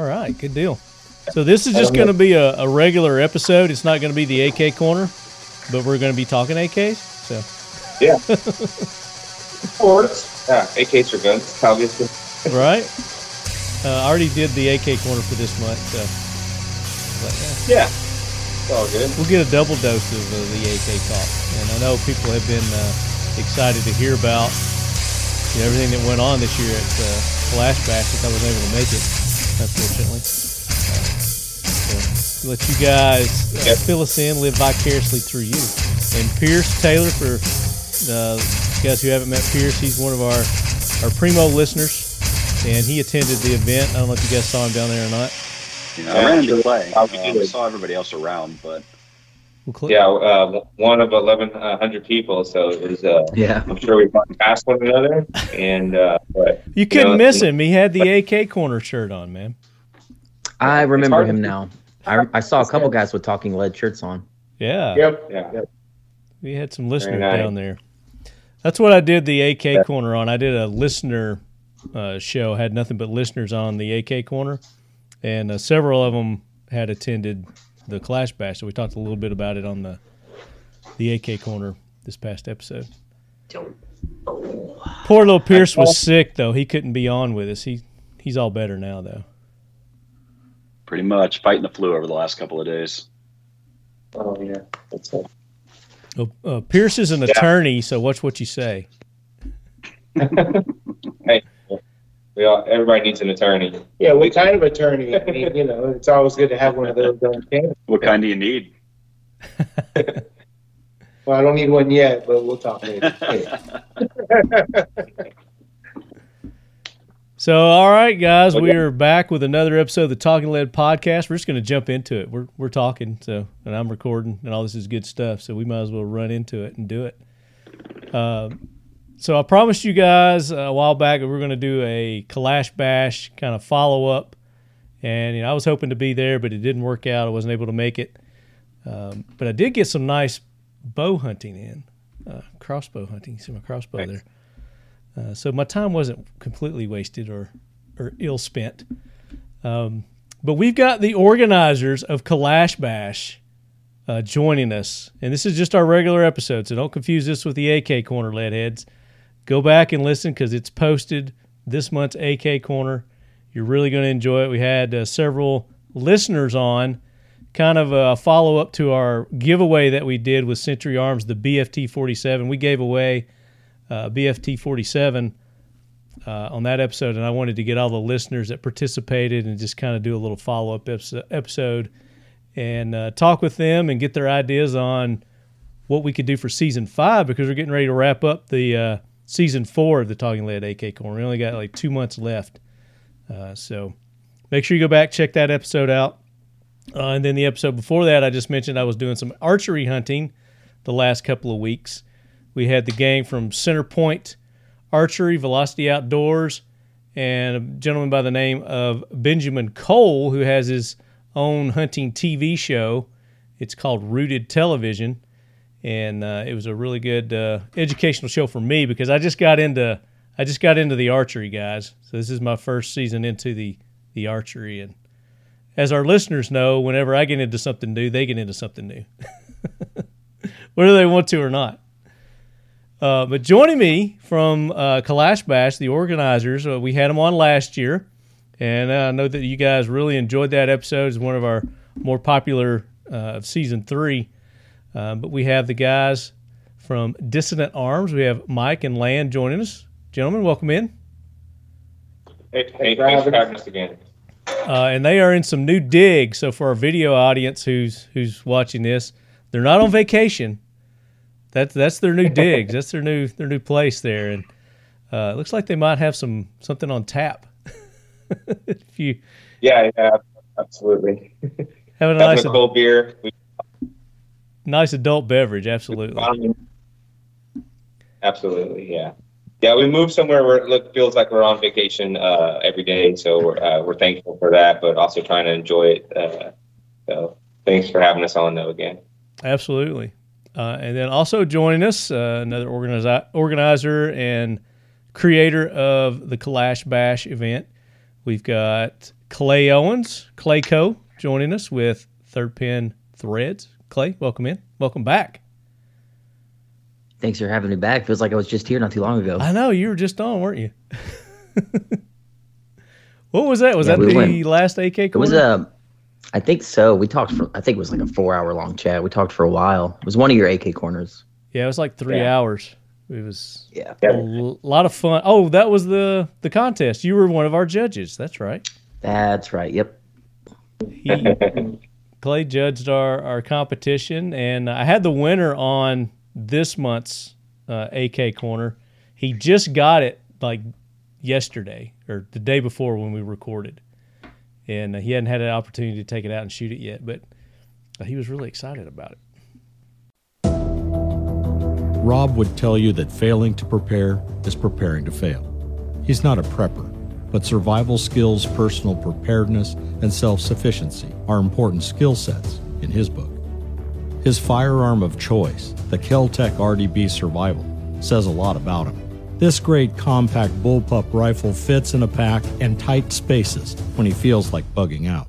All right, good deal. So this is just going to be a, a regular episode. It's not going to be the AK corner, but we're going to be talking AKs. So Yeah. Sports. Yeah, AKs are guns, obviously. right. Uh, I already did the AK corner for this month, so but, yeah, Yeah. It's all good. we'll get a double dose of uh, the AK talk. And I know people have been uh, excited to hear about you know, everything that went on this year at uh, Kalash Bash. Since I wasn't able to make it, unfortunately. So let you guys uh, Yep. fill us in, live vicariously through you. And Pierce Taylor, for uh, you guys who haven't met Pierce, he's one of our our primo listeners, and he attended the event. I don't know if you guys saw him down there or not. Yeah, I ran into Clay. How Um, I saw everybody else around, but We'll cl- Yeah, uh, one of 1,100 people, so it was, uh, Yeah. I'm sure we run past one another. And, uh, but You couldn't know, miss him. He had the AK corner shirt on, man. I remember him to- now. I, I saw a couple guys with talking lead shirts on. Yeah. Yep. yeah. Yep. We had some listeners nice. down there. That's what I did the AK corner on. I did a listener uh, show. Had nothing but listeners on the AK corner, and uh, several of them had attended the Kalash Bash. So we talked a little bit about it on the the AK corner this past episode. Poor little Pierce was sick though. He couldn't be on with us. He he's all better now though. pretty much fighting the flu over the last couple of days. Oh, yeah. That's it. Oh, uh, Pierce is an attorney, so watch what you say. Hey, we all, everybody needs an attorney. Yeah, what kind of attorney? I mean, you know, it's always good to have one of those on campus. What kind do you need? Well, I don't need one yet, but we'll talk later. So, all right, guys, we are back with another episode of the Talking Lead podcast. We're just going to jump into it. We're we're talking, so and I'm recording, and all this is good stuff. So we might as well run into it and do it. Um, so I promised you guys a while back that we are going to do a Kalash Bash kind of follow up, and you know I was hoping to be there, but it didn't work out. I wasn't able to make it, um, but I did get some nice bow hunting in, uh, crossbow hunting. You see my crossbow Nice. there. Uh, so my time wasn't completely wasted or, or ill spent. Um, but we've got the organizers of Kalash Bash uh, joining us. And this is just our regular episode, so don't confuse this with the AK Corner Leadheads. Go back and listen because it's posted this month's AK Corner. You're really going to enjoy it. We had uh, several listeners on, kind of a follow up to our giveaway that we did with Century Arms, the BFT 47. We gave away uh, BFT 47 uh, on that episode, and I wanted to get all the listeners that participated and just kind of do a little follow up episode and uh, talk with them and get their ideas on what we could do for season five because we're getting ready to wrap up the uh, season four of the Talking Lead AK Corner. We only got like two months left, uh, so make sure you go back check that episode out. Uh, and then the episode before that, I just mentioned I was doing some archery hunting the last couple of weeks. We had the gang from Center Point Archery, Velocity Outdoors, and a gentleman by the name of Benjamin Cole, who has his own hunting TV show. It's called Rooted Television, and uh, it was a really good uh, educational show for me because I just got into I just got into the archery, guys. So this is my first season into the the archery, and as our listeners know, whenever I get into something new, they get into something new, whether they want to or not. Uh, but joining me from uh, Kalash Bash, the organizers, uh, we had them on last year, and I know that you guys really enjoyed that episode. It's one of our more popular uh, of season three. Uh, but we have the guys from Dissident Arms. We have Mike and Lan joining us. Gentlemen, welcome in. Hey, hey, thanks for having us again. Uh, and they are in some new digs. So for our video audience who's who's watching this, they're not on vacation. That's that's their new digs. That's their new their new place there, and uh, it looks like they might have some something on tap. if you Yeah, yeah, absolutely. have a Having nice a cold beer. We, nice adult beverage, absolutely. absolutely, yeah. Yeah, we moved somewhere where it look, feels like we're on vacation uh, every day, so we're, uh, we're thankful for that, but also trying to enjoy it. Uh, so thanks for having us on, though, again. Absolutely. Uh, and then also joining us, uh, another organizer, organizer and creator of the Kalash Bash event. We've got Clay Owens, Clay Co., joining us with Third Pin Threads. Clay, welcome in. Welcome back. Thanks for having me back. Feels like I was just here not too long ago. I know you were just on, weren't you? what was that? Was Yeah, that we the went- last AK It was corner? a, I think so. We talked for, I think it was like a four hour long chat. We talked for a while. It was one of your AK corners. yeah, it was like three Yeah. hours. It was Yeah. a l- lot of fun. Oh, that was the the contest. You were one of our judges. That's right. That's right. Yep. He, Clay judged our, our competition, and I had the winner on this month's uh, AK corner. He just got it like yesterday or the day before when we recorded, and uh, he hadn't had an opportunity to take it out and shoot it yet, but uh, he was really excited about it. Rob would tell you that failing to prepare is preparing to fail. He's not a prepper, but survival skills, personal preparedness, and self sufficiency are important skill sets in his book. His firearm of choice, the Keltec RDB Survival, says a lot about him. This great compact bullpup rifle fits in a pack and tight spaces when he feels like bugging out.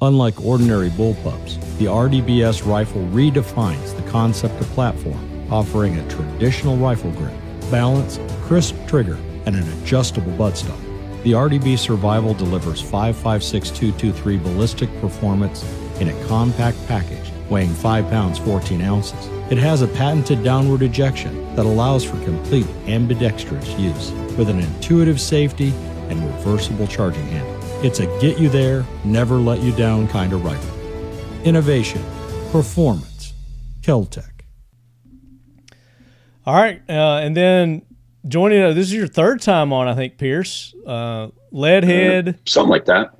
Unlike ordinary bullpups, the RDBS rifle redefines the concept of platform, offering a traditional rifle grip, balance, crisp trigger, and an adjustable buttstock. The RDB Survival delivers 5.56.223 ballistic performance in a compact package weighing 5 pounds 14 ounces. It has a patented downward ejection that allows for complete ambidextrous use with an intuitive safety and reversible charging handle. It's a get you there, never let you down kind of rifle. Innovation, performance, Keltec. All right, uh, and then joining us, this is your third time on, I think, Pierce. Uh, Leadhead. Something like that.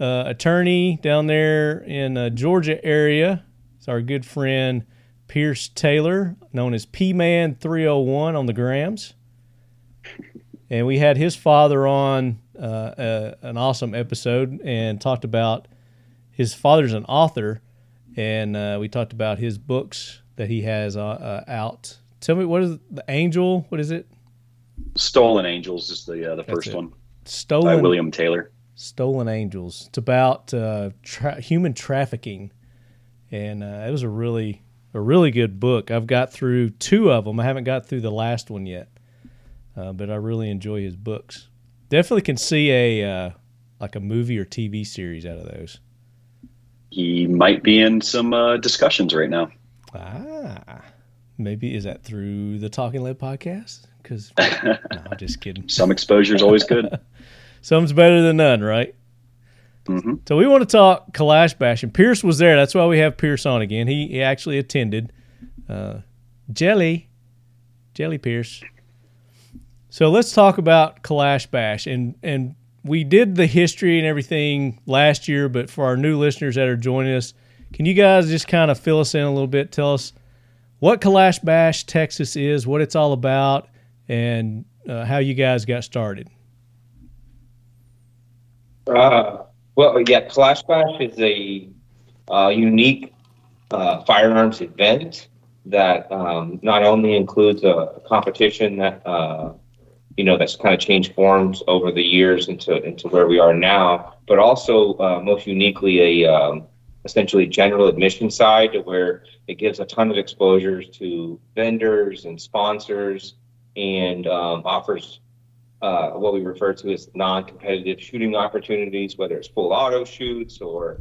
uh, attorney down there in the Georgia area. It's our good friend Pierce Taylor, known as P Man 301 on the Grams. And we had his father on uh, uh, an awesome episode and talked about his father's an author, and uh, we talked about his books that he has uh, uh, out. Tell me, what is the Angel? What is it? Stolen Angels is the uh, the That's first it. one by Stolen William Taylor. Stolen Angels. It's about uh, tra- human trafficking, and uh, it was a really a really good book. I've got through two of them. I haven't got through the last one yet, uh, but I really enjoy his books. Definitely can see a uh, like a movie or TV series out of those. He might be in some uh, discussions right now. Ah, maybe is that through the Talking Lead podcast? Because no, I'm just kidding. Some exposure is always good. Some's better than none, right? hmm So we want to talk Kalash bashing. Pierce was there. That's why we have Pierce on again. He, he actually attended. Uh, Jelly, Jelly Pierce. So let's talk about Kalash Bash, and and we did the history and everything last year, but for our new listeners that are joining us, can you guys just kind of fill us in a little bit? Tell us what Kalash Bash Texas is, what it's all about, and uh, how you guys got started. Uh, well, yeah, Kalash Bash is a uh, unique uh, firearms event that um, not only includes a competition that uh, you know that's kind of changed forms over the years into into where we are now, but also uh, most uniquely a um, essentially general admission side to where it gives a ton of exposures to vendors and sponsors and um, offers uh, what we refer to as non-competitive shooting opportunities, whether it's full auto shoots or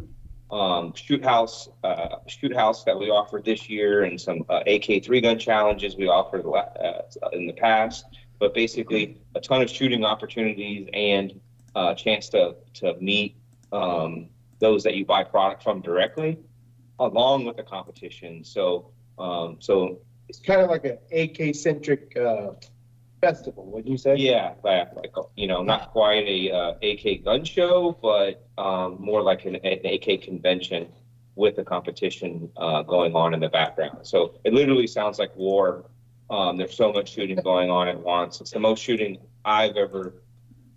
um, shoot house, uh, shoot house that we offered this year, and some uh, AK three gun challenges we offered uh, in the past. But basically, a ton of shooting opportunities and a chance to to meet um, those that you buy product from directly, along with the competition. So, um, so It's kind of like an AK centric uh, festival, wouldn't you say? Yeah, like, like you know, not quite a uh, AK gun show, but um, more like an, an AK convention with a competition uh, going on in the background. So it literally sounds like war. Um, there's so much shooting going on at once. It's the most shooting I've ever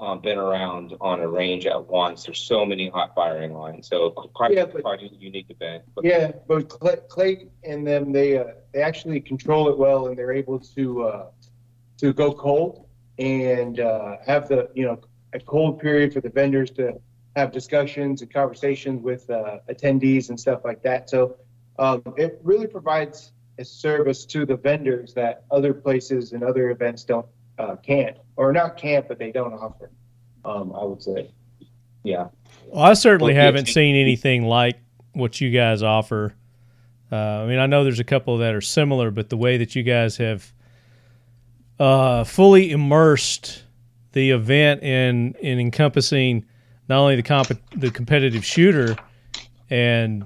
um, been around on a range at once. There's so many hot firing lines. So quite, Yeah, but- quite a unique event. But Yeah, but Clay, Clay and them, they uh, they actually control it well, and they're able to uh, to go cold and uh, have the you know a cold period for the vendors to have discussions and conversations with uh, attendees and stuff like that. So um, it really provides a service to the vendors that other places and other events don't uh, can't or not can't, but they don't offer. Um, I would say, yeah. Well, I certainly Well, haven't seen anything like what you guys offer. Uh, I mean, I know there's a couple that are similar, but the way that you guys have uh, fully immersed the event in in encompassing not only the comp- the competitive shooter, and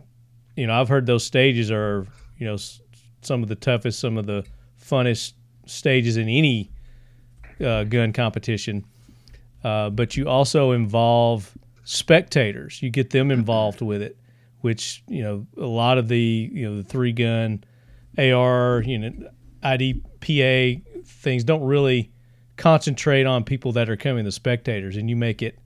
you know, I've heard those stages are you know s- some of the toughest, some of the funnest stages in any uh, gun competition. Uh, but you also involve spectators. You get them involved with it, which you know a lot of the you know the three gun AR you know IDPA things don't really concentrate on people that are coming the spectators, and you make it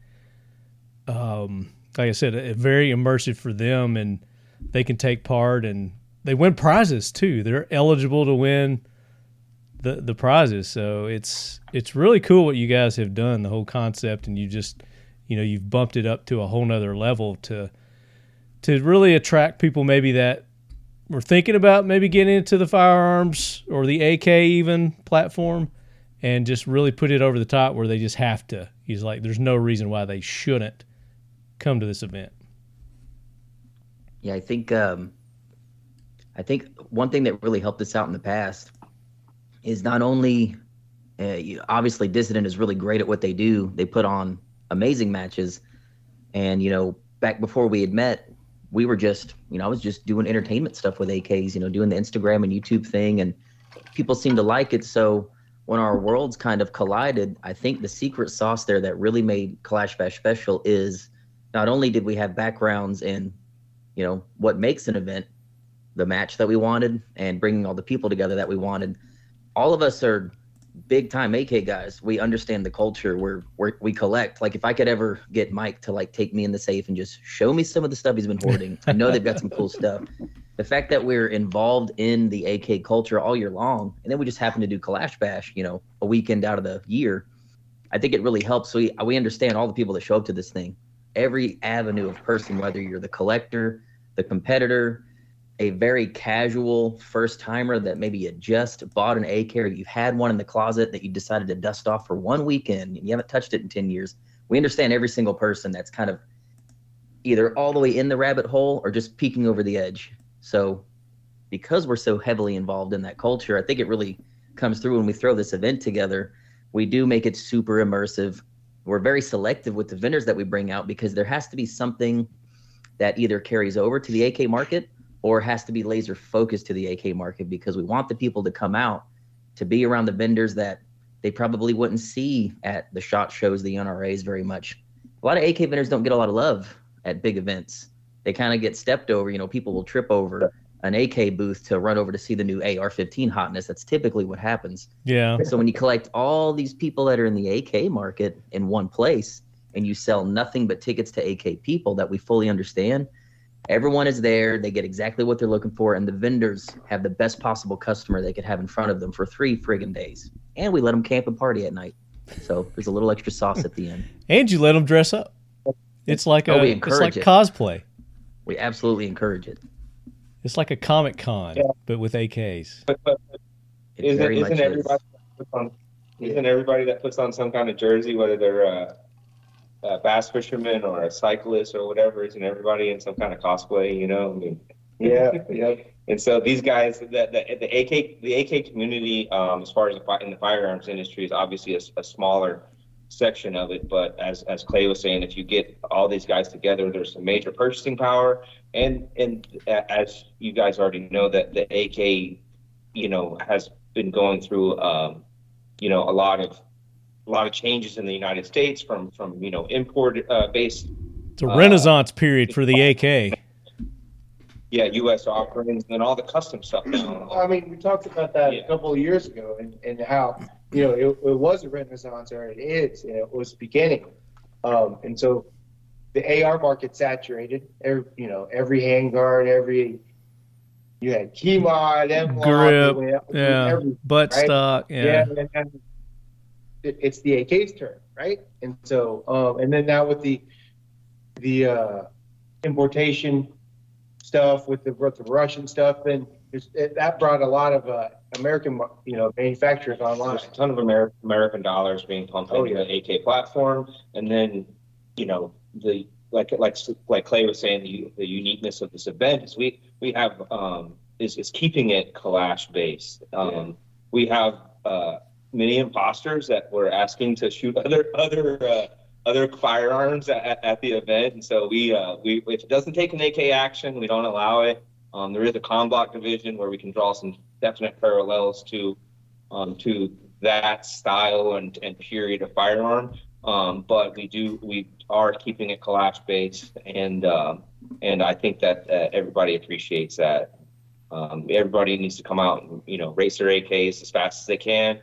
um, like I said, a, very immersive for them, and they can take part and they win prizes too. They're eligible to win the the prizes. So it's it's really cool what you guys have done, the whole concept, and you just you know you've bumped it up to a whole nother level to to really attract people maybe that were thinking about maybe getting into the firearms or the AK even platform, and just really put it over the top where they just have to. He's like, there's no reason why they shouldn't come to this event. Yeah, I think um, I think one thing that really helped us out in the past is not only uh, obviously Dissident is really great at what they do. They put on amazing matches, and you know back before we had met, we were just you know I was just doing entertainment stuff with AKs, you know, doing the Instagram and YouTube thing, and people seemed to like it. So when our worlds kind of collided, I think the secret sauce there that really made Kalash Bash special is not only did we have backgrounds in you know what makes an event the match that we wanted and bringing all the people together that we wanted all of us are big time ak guys. We understand the culture we're, we're we collect. Like if i could ever get mike to like take me in the safe and just show me some of the stuff he's been hoarding i know they've got some cool stuff. The fact that we're involved in the ak culture all year long and then we just happen to do Kalash bash you know a weekend out of the year i think it really helps. We we understand all the people that show up to this thing. Every avenue of person, whether you're the collector, the competitor, a very casual first timer that maybe you just bought an AK or you've had one in the closet that you decided to dust off for one weekend and you haven't touched it in 10 years. We understand every single person that's kind of either all the way in the rabbit hole or just peeking over the edge. So, because we're so heavily involved in that culture, I think it really comes through when we throw this event together. We do make it super immersive we're very selective with the vendors that we bring out because there has to be something that either carries over to the AK market or has to be laser focused to the AK market because we want the people to come out to be around the vendors that they probably wouldn't see at the shot shows, the NRAs very much. A lot of AK vendors don't get a lot of love at big events. They kind of get stepped over. You know, people will trip over an AK booth to run over to see the new AR-15 hotness. That's typically what happens. Yeah. So when you collect all these people that are in the AK market in one place and you sell nothing but tickets to AK people that we fully understand, everyone is there. They get exactly what they're looking for, and the vendors have the best possible customer they could have in front of them for three friggin' days. And we let them camp and party at night. So there's a little extra sauce at the end. And you let them dress up. It's like oh, a Oh, we it's like it. cosplay. We absolutely encourage it. It's like a Comic Con, Yeah. but with AKs. But, but It isn't, isn't everybody is. that puts on, isn't everybody that puts on some kind of jersey, whether they're a, a bass fisherman or a cyclist or whatever, isn't everybody in some kind of cosplay? You know, I mean, Yeah, yeah. And so these guys, the, the, the AK, the AK community, um, as far as the, in the firearms industry is obviously a smaller section of it. But as, as Clay was saying, if you get all these guys together, there's some major purchasing power. And, and as you guys already know that the AK, you know, has been going through, um, you know, a lot of, a lot of changes in the United States from, from, you know, import, uh, based It's a Uh, renaissance period for the AK. yeah, U.S. offerings, and then all the custom stuff now. I mean, we talked about that Yeah. a couple of years ago, and, and how you know it, it was a renaissance, or it is, and it was beginning. Um, and so the AR market saturated. Every, you know, every handguard, every you had key mod, M Grip, every, Yeah, every- butt right? stock. yeah. Yeah. And- and it, it's the AK's turn, right? And so, um, and then now with the the uh, importation stuff with the with the Russian stuff, and it, that brought a lot of uh, American, you know, manufacturers online. There's a ton of Amer- American dollars being pumped Oh, into the AK platform, and then you know the like like like Clay was saying, the, the uniqueness of this event is we we have um, is is keeping it Kalash based. Um, We have uh, many imposters that were asking to shoot other other uh, other firearms at, at the event, and so we uh, we if it doesn't take an AK action, we don't allow it. Um, there is a combloc division where we can draw some definite parallels to um, to that style and, and period of firearm. Um, but we do we are keeping it Kalash based, and um, and I think that uh, everybody appreciates that. Um, everybody needs to come out and you know race their AKs as fast as they can,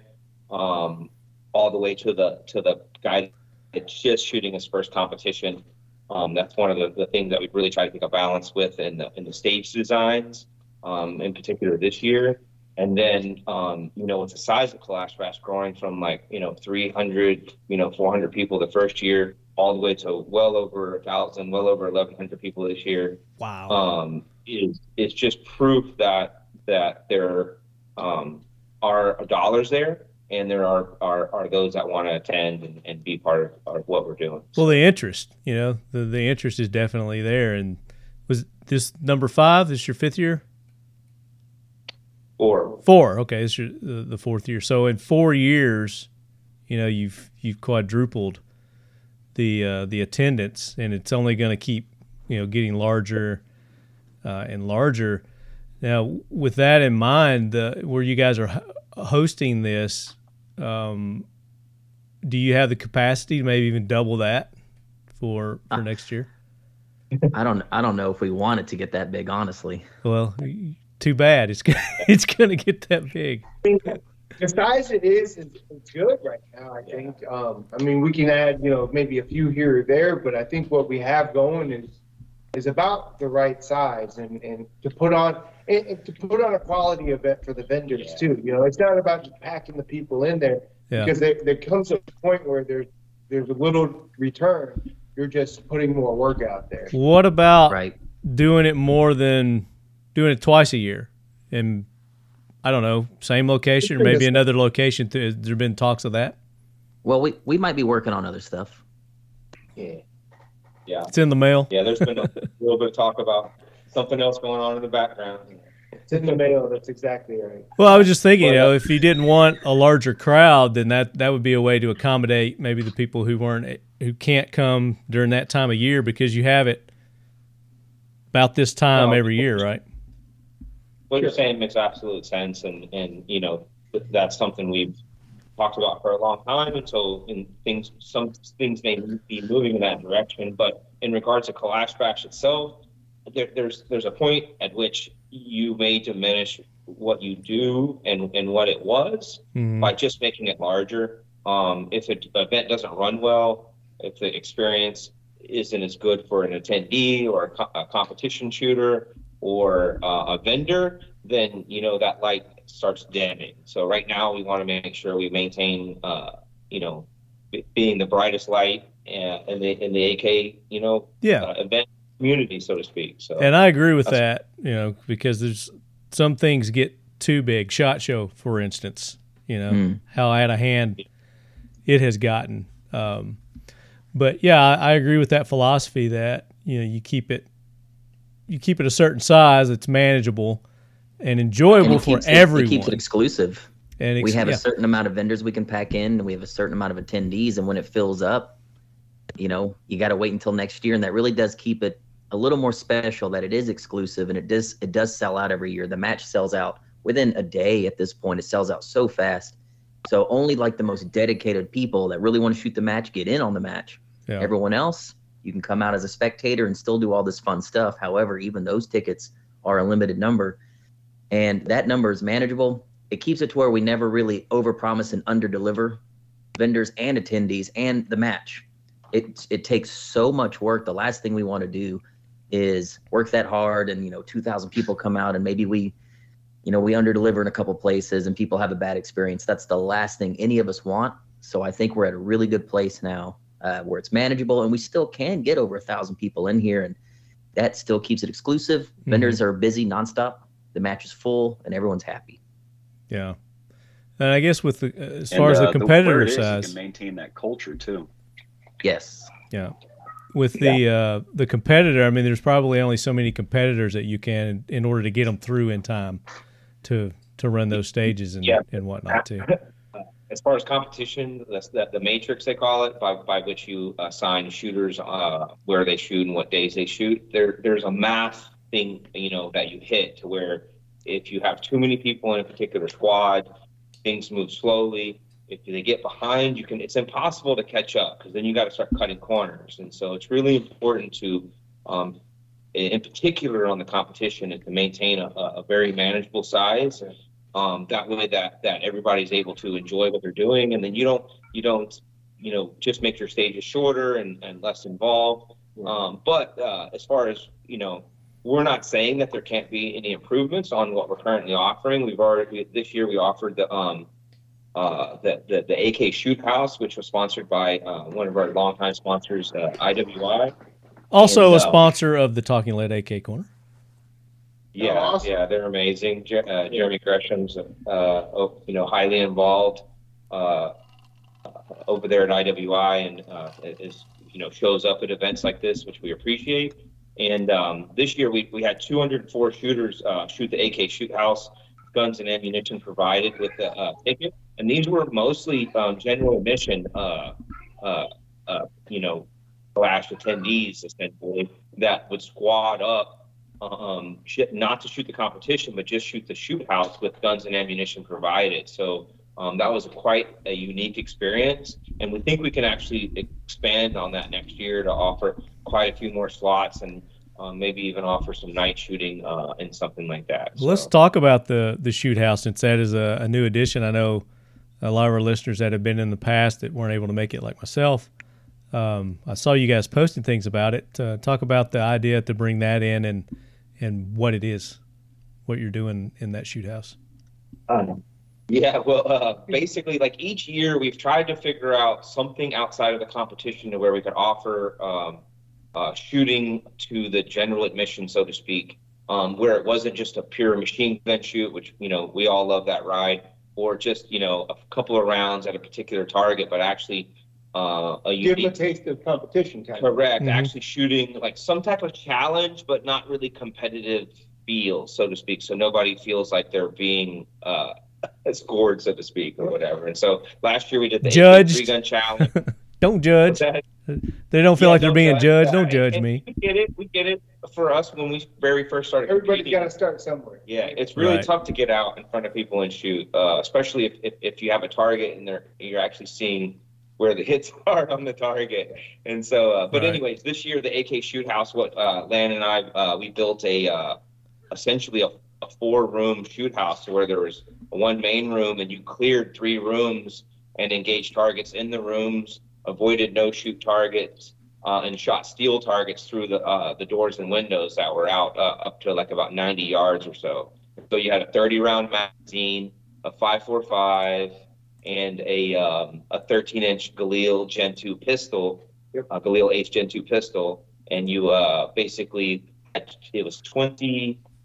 um, all the way to the to the guy that's just shooting his first competition. Um, that's one of the, the things that we really try to pick a balance with in the in the stage designs, um, in particular this year. And then, um, you know, with the size of Kalash Bash growing from like, you know, 300, you know, 400 people the first year, all the way to well over a thousand, well over 1,100 people this year, Wow. um, is is just proof that that there um, are dollars there, and there are are, are those that want to attend and, and be part of, of what we're doing. Well, the interest, you know, the the interest is definitely there. And was this number five? This your fifth year? Or Four. Okay, this is your, the, the fourth year. So in four years, you know, you've you've quadrupled the uh, the attendance, and it's only going to keep you know getting larger uh, and larger. Now, with that in mind, the, where you guys are ho- hosting this, um, do you have the capacity to maybe even double that for for next year? I don't I don't know if we want it to get that big, honestly. Well, too bad. It's gonna, it's going to get that big. the size it is is, is good right now. I think. Um, I mean, we can add, you know, maybe a few here or there, but I think what we have going is is about the right size, and and to put on and, and to put on a quality event for the vendors Yeah. too. You know, it's not about just packing the people in there Yeah. because there, there comes a point where there's there's a little return. You're just putting more work out there. What about Right. doing it more than doing it twice a year? And I don't know, same location or maybe another location. Has there been talks of that? Well, we, we might be working on other stuff. yeah, yeah, It's in the mail. yeah. There's been a little bit of talk about something else going on in the background. It's in the mail. That's exactly right. Well, I was just thinking, you know, if you didn't want a larger crowd, then that that would be a way to accommodate maybe the people who weren't who can't come during that time of year because you have it about this time every year, right? what you're saying makes absolute sense, and and you know that's something we've talked about for a long time. And so, in things, some things may be moving in that direction. But in regards to Kalash Bash itself, there, there's there's a point at which you may diminish what you do and and what it was Mhm. by just making it larger. Um, if an event doesn't run well, if the experience isn't as good for an attendee or a, co- a competition shooter or uh, a vendor, then you know that light starts dimming. So right now we want to make sure we maintain, uh, you know, b- being the brightest light uh, in the in the AK, you know, Yeah. uh, event community, so to speak. So And I agree with that, you know, because there's some things get too big. Shot show, for instance, you know, Mm. how out of hand it has gotten. Um, but yeah, I, I agree with that philosophy that you know you keep it you keep it a certain size that's manageable and enjoyable And for it- everyone. It keeps it exclusive. and we have yeah. a certain amount of vendors we can pack in and we have a certain amount of attendees and when it fills up you know you got to wait until next year and that really does keep it a little more special that it is exclusive and it does it does sell out every year the match sells out within a day at this point it sells out so fast so only like the most dedicated people that really want to shoot the match get in on the match Yeah. everyone else you can come out as a spectator and still do all this fun stuff however even those tickets are a limited number and that number is manageable it keeps it to where we never really overpromise and underdeliver vendors and attendees and the match. It it takes so much work. The last thing we want to do is work that hard and you know 2000 people come out and maybe we you know we underdeliver in a couple places and people have a bad experience. That's the last thing any of us want. So I think we're at a really good place now uh, where it's manageable and we still can get over a thousand people in here. And that still keeps it exclusive. Mm-hmm. Vendors are busy nonstop. The match is full and everyone's happy. Yeah. And I guess with the uh, as And, far as uh, the competitor where it is, size, you can maintain that culture too. Yes. Yeah. With the uh, the competitor, I mean, there's probably only so many competitors that you can in order to get them through in time to to run those stages and, Yeah. and whatnot too. as far as competition, that's the, the matrix they call it, by, by which you assign shooters uh, where they shoot and what days they shoot. There, there's a math thing, you know, that you hit to where if you have too many people in a particular squad, things move slowly. If they get behind, you can. It's impossible to catch up because then you got to start cutting corners. And so it's really important to, um, in particular on the competition, to maintain a, a a very manageable size um, that way that that everybody's able to enjoy what they're doing and then you don't you don't you know just make your stages shorter and, and less involved um, but uh, as far as you know we're not saying that there can't be any improvements on what we're currently offering we've already this year we offered the um uh, the, the the AK Shoot House, which was sponsored by uh, one of our longtime sponsors, uh, IWI. Also, a And, uh, sponsor of the Talking Lead AK Corner. Yeah, Oh, awesome. yeah, they're amazing. Jer- uh, Jeremy Gresham's, uh, you know, highly involved uh, over there at IWI, and uh, is you know shows up at events like this, which we appreciate. And um, this year we, we had 204 shooters uh, shoot the AK Shoot House, guns and ammunition provided with the uh, ticket, and these were mostly um, general admission, uh, uh, uh, you know, slash attendees essentially that would squad up um, not to shoot the competition, but just shoot the shoot house with guns and ammunition provided. So um, that was quite a unique experience, and we think we can actually expand on that next year to offer quite a few more slots and um, maybe even offer some night shooting uh, and something like that. Let's talk about the the shoot house since that is a, a new addition. I know a lot of our listeners that have been in the past that weren't able to make it, like myself. Um, I saw you guys posting things about it. Uh, talk about the idea to bring that in and and what it is, what you're doing in that shoot house. Um, yeah, well, uh, basically, like each year, we've tried to figure out something outside of the competition to where we could offer um, uh, shooting to the general admission, so to speak, um, where it wasn't just a pure machine gun shoot, which you know we all love that ride, or just you know a couple of rounds at a particular target, but actually uh, a Give them a taste of competition kind of. Correct. Mhm. Actually, shooting like some type of challenge, but not really competitive feel, so to speak. So nobody feels like they're being uh, scored, so to speak, or whatever. And so last year we did the Judged. three gun challenge. Don't judge. They don't feel Yeah, like they're being judge. judged. Yeah, Don't judge and me. We get it. We get it. For us, when we very first started, everybody's got to start somewhere. yeah, it's really Right. tough to get out in front of people and shoot, uh, especially if, if, if you have a target and they're, you're actually seeing where the hits are on the target. And so, uh, but Right. anyways, this year the AK Shoot House, what uh, Lan and I, uh, we built a uh, essentially a, a four room shoot house where there was one main room and you cleared three rooms and engaged targets in the rooms, avoided no shoot targets. Uh, and shot steel targets through the uh, the doors and windows that were out uh, up to like about 90 yards or so. So you had a 30 round magazine, a 545, and a um, a 13 inch Galil Gen 2 pistol, Yep. a Galil ACE Gen 2 pistol, and you uh, basically it was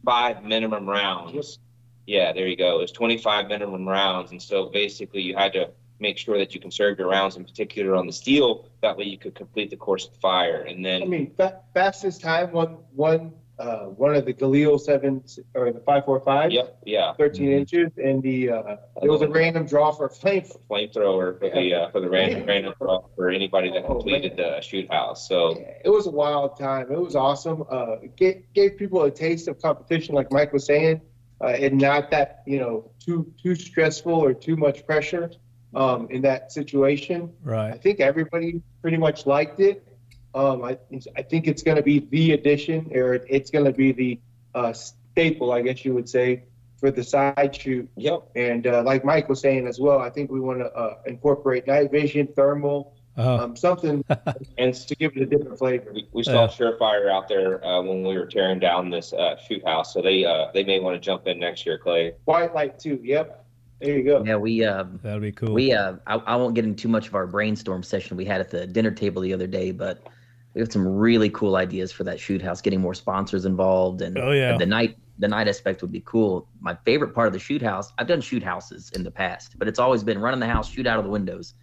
25 minimum rounds. Yeah, there you go. It was 25 minimum rounds, and so basically you had to make sure that you conserve your rounds, in particular on the steel. That way you could complete the course of fire, and then I mean, fa- fastest time, one, one, uh, one of the Galil seven or the five four five. Yep, yeah. 13 inches, and the uh, it was a random draw for a flame. Flamethrower for the uh, for the random random draw for anybody that Oh, completed the shoot house. So It was a wild time. It was awesome. Uh, it gave, gave people a taste of competition, like Mike was saying, uh, and not that you know too too stressful or too much pressure um, in that situation. Right. I think everybody pretty much liked it. Um, I, I think it's going to be the addition, or it's going to be the uh, staple, I guess you would say, for the side shoot. yep, And uh, like Mike was saying as well, I think we want to uh, incorporate night vision, thermal, Uh, um, something and to give it a different flavor. we, we saw Yeah. Surefire out there uh, when we were tearing down this uh, shoot house. So they uh, they may want to jump in next year, Clay. White light too. Yep. There you go. Yeah, we um, That'd be cool. we uh, I, I won't get into too much of our brainstorm session we had at the dinner table the other day, but we have some really cool ideas for that shoot house, getting more sponsors involved, and Oh, yeah. the night the night aspect would be cool. My favorite part of the shoot house, I've done shoot houses in the past, but it's always been running the house, shoot out of the windows.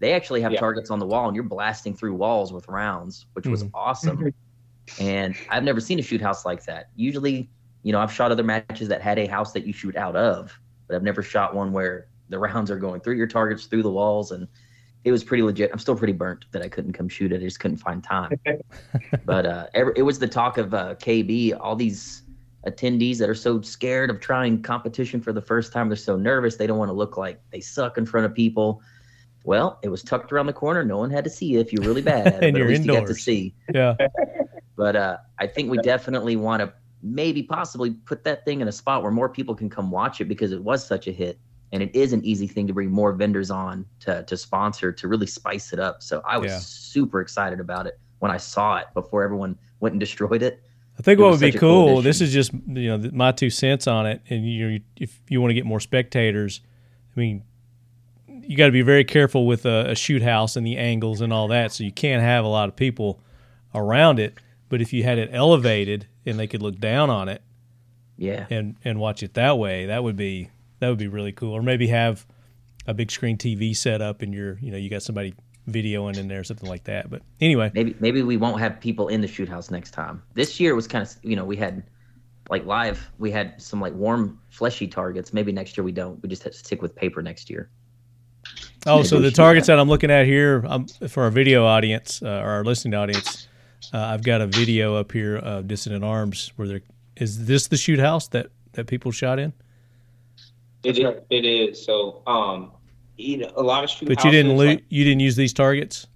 They actually have Yeah. targets on the wall, and you're blasting through walls with rounds, which was Mhm. awesome. and I've never seen a shoot house like that. Usually, you know, I've shot other matches that had a house that you shoot out of, but I've never shot one where the rounds are going through your targets, through the walls, and it was pretty legit. I'm still pretty burnt that I couldn't come shoot it. I just couldn't find time. but uh, every, it was the talk of uh, KB. All these attendees that are so scared of trying competition for the first time, they're so nervous. They don't want to look like they suck in front of people. Well, it was tucked around the corner. No one had to see you if you're really bad. And but you're at least you got to see. yeah. But uh, I think we definitely want to maybe possibly put that thing in a spot where more people can come watch it because it was such a hit. And it is an easy thing to bring more vendors on to, to sponsor to really spice it up. So I was Yeah. super excited about it when I saw it before everyone went and destroyed it. I think It what would be cool cool. this is just you know my two cents on it, and you if you want to get more spectators, I mean, you got to be very careful with a, a shoot house and the angles and all that, so you can't have a lot of people around it. But if you had it elevated and they could look down on it Yeah. and and watch it that way, that would be that would be really cool. Or maybe have a big screen TV set up and you're you know you got somebody videoing in there, something like that. But anyway, Maybe maybe we won't have people in the shoot house next time. This year was kind of you know we had like live we had some like warm fleshy targets. Maybe next year we don't. We just have to stick with paper next year. Oh, so Maybe we the targets have- that I'm looking at here um, for our video audience uh, or our listening audience, uh, I've got a video up here of Dissident Arms where there is this the shoot house that that people shot in, It is, it is. So, um, you know, a lot of shoot but you didn't houses, lo- like- you didn't use these targets.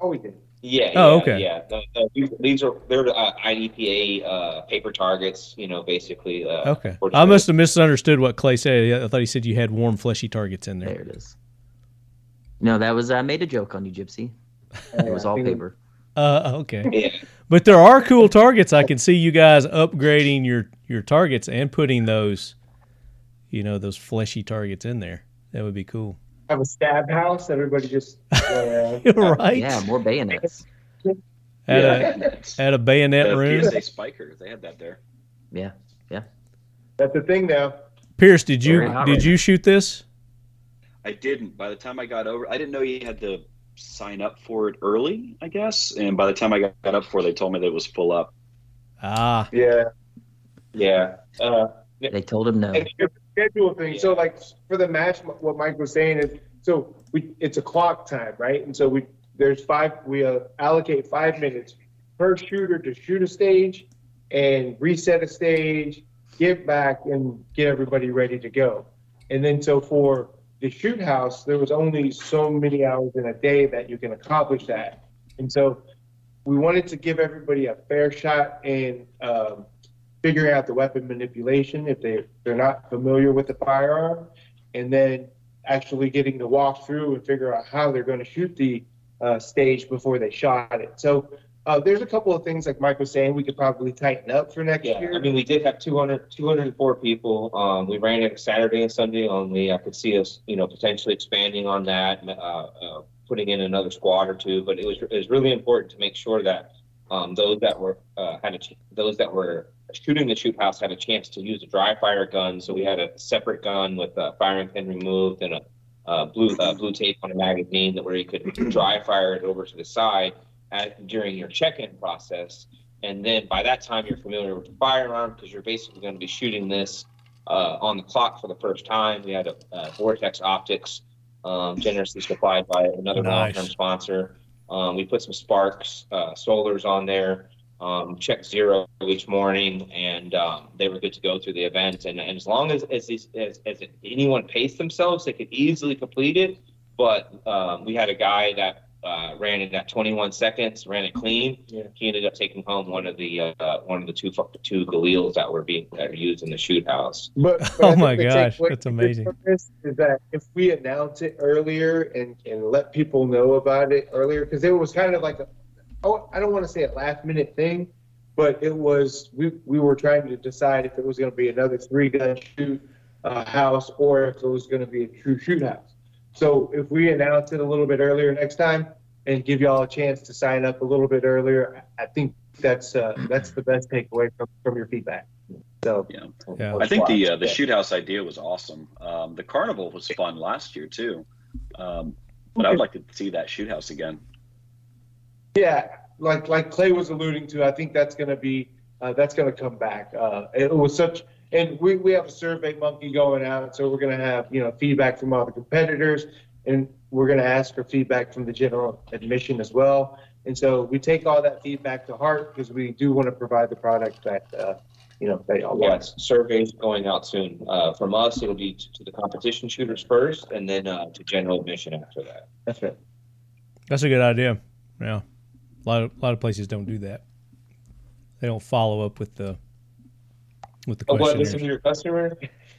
Oh, we did. Yeah. Oh, yeah, okay. Yeah. The- the- these, these are they're uh, IDPA uh, paper targets. You know, basically. Uh, Okay, I must have misunderstood what Clay said. I thought he said you had warm, fleshy targets in There there. it is. No, that was I made a joke on you, Gypsy. It was all paper. Uh, okay, Yeah. but there are cool targets. I can see you guys upgrading your your targets and putting those, you know, those fleshy targets in there. That would be cool. Have a stab house. Everybody just. Uh, right? Yeah, more bayonets. At Yeah. a at a bayonet The room. PSA Spiker, they had that there. Yeah. Yeah. That's the thing now. Pierce, did you did right you shoot this? I didn't. By the time I got over, I didn't know you had to sign up for it early, I guess. And by the time I got, got up for it, they told me that it was full up. Ah, Yeah. Yeah. Uh, They told him no. Schedule thing. So like for the match, what Mike was saying is, so we it's a clock time, right? And so we there's five. We uh, allocate five minutes per shooter to shoot a stage and reset a stage, get back and get everybody ready to go. And then so for the shoot house, there was only so many hours in a day that you can accomplish that. And so we wanted to give everybody a fair shot and um, figuring out the weapon manipulation if they they're not familiar with the firearm, and then actually getting to walk through and figure out how they're going to shoot the uh, stage before they shot it. So uh, there's a couple of things like Mike was saying we could probably tighten up for next Yeah, year. I mean, we did have 200, 204 people. Um, we ran it Saturday and Sunday only. I could see us, you know, potentially expanding on that, uh, uh, putting in another squad or two. But it was it was really important to make sure that um, those that were uh, had a ch- those that were shooting the shoot house had a chance to use a dry fire gun. So we had a separate gun with a firing pin removed and a uh, blue uh, blue tape on a magazine that where you could dry fire it over to the side at, during your check-in process. And then by that time, you're familiar with the firearm because you're basically going to be shooting this uh, on the clock for the first time. We had a, a Vortex Optics, um, generously supplied by another Nice. long-term sponsor. Um, we put some Sparks uh, solars on there, um, check zero each morning, and um, they were good to go through the event. And, and as long as as, as as anyone paced themselves, they could easily complete it. But um, we had a guy that uh, ran it at 21 seconds, ran it clean. Yeah. He ended up taking home one of the uh, one of the two fu- two Galils that were being that were used in the shoot house. But, but Oh my gosh, takeaway that's amazing. Is that if we announce it earlier and, and let people know about it earlier, because it was kind of like a, oh, I don't want to say a last minute thing, but it was we we were trying to decide if it was going to be another three gun shoot uh, house or if it was going to be a true shoot house. So if we announce it a little bit earlier next time and give y'all a chance to sign up a little bit earlier, I think that's uh, that's the best takeaway from, from your feedback. So Yeah. Yeah. I think the uh, the shoot house idea was awesome. Um, the carnival was fun last year too, um, but I would like to see that shoot house again. Yeah, like like Clay was alluding to, I think that's going to be uh, that's going to come back. Uh, it was such, and we, we have a survey monkey going out, so we're going to have you know feedback from all the competitors, and we're going to ask for feedback from the general admission as well. And so we take all that feedback to heart because we do want to provide the product that uh, you know that y'all want. Yes, surveys going out soon. Uh, from us, it'll be to, to the competition shooters first, and then uh, to general admission after that. That's right. That's a good idea. Yeah, a lot of a lot of places don't do that. They don't follow up with the with the Oh, what? Listen to your customer.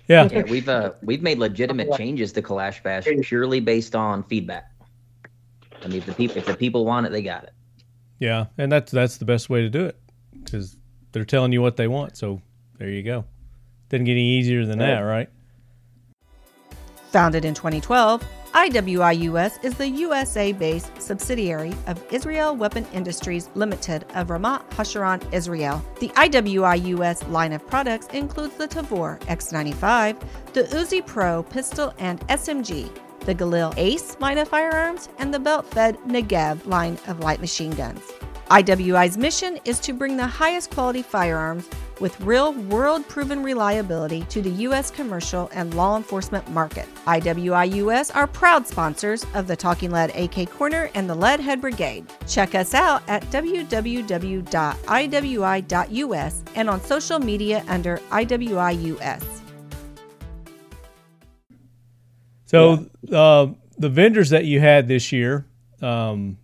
Yeah, Yeah, we've uh we've made legitimate changes to Kalash Bash purely based on feedback. I mean, if the people if the people want it, they got it. yeah, and that's that's the best way to do it because they're telling you what they want. So there you go. Didn't get any easier than that, right? Founded in 2012, IWIUS is the USA based subsidiary of Israel Weapon Industries Limited of Ramat Hasharon, Israel. The IWIUS line of products includes the Tavor X95, the Uzi Pro pistol and SMG, the Galil Ace line of firearms, and the belt fed Negev line of light machine guns. IWI's mission is to bring the highest quality firearms with real world proven reliability to the U.S. commercial and law enforcement market. IWI US are proud sponsors of the Talking Lead AK Corner and the Lead Head Brigade. Check us out at www.iwi.us and on social media under IWI US. So uh, the vendors that you had this year, um,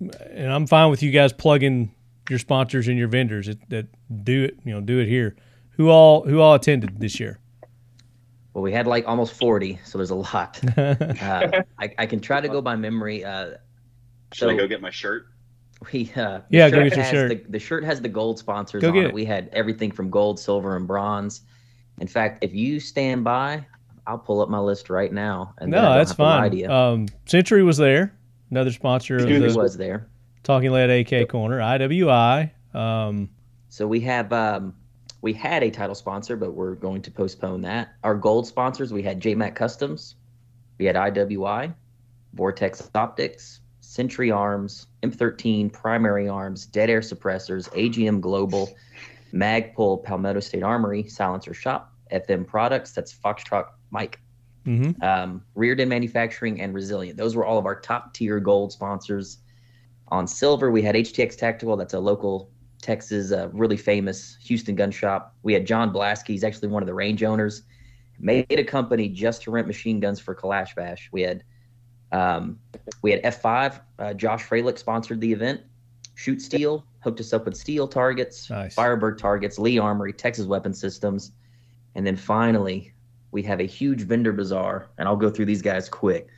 and I'm fine with you guys plugging your sponsors and your vendors that, that do it. You know, do it here. Who all who all attended this year? Well, we had like almost forty, so there's a lot. uh, I, I can try to go by memory. Uh, Should I go get my shirt? we uh, the Yeah, go get your shirt. The, the shirt has the gold sponsors Go on get it. it. We had everything from gold, silver, and bronze. In fact, if you stand by, I'll pull up my list right now. And no, that's have to lie to fine. you. Um, Century was there, another sponsor of the was there. Talking Lead AK Corner. IWI. Um, So we have um, we had a title sponsor, but we're going to postpone that. Our gold sponsors, we had JMAC Customs, we had IWI, Vortex Optics, Century Arms, M13 Primary Arms, Dead Air Suppressors, AGM Global, Magpul Palmetto State Armory, Silencer Shop, FM Products, that's Foxtrot Mike, mhm. um, Reardon Manufacturing, and Resilient. Those were all of our top tier gold sponsors. On silver, we had HTX Tactical. That's a local Texas, uh, really famous Houston gun shop. We had John Blasky. He's actually one of the range owners. Made a company just to rent machine guns for Kalash Bash. We had um, we had F5. Uh, Josh Froelich sponsored the event. Shoot Steel hooked us up with steel targets, Nice. Firebird targets, Lee Armory, Texas Weapon Systems, and then finally we have a huge vendor bazaar, and I'll go through these guys quick.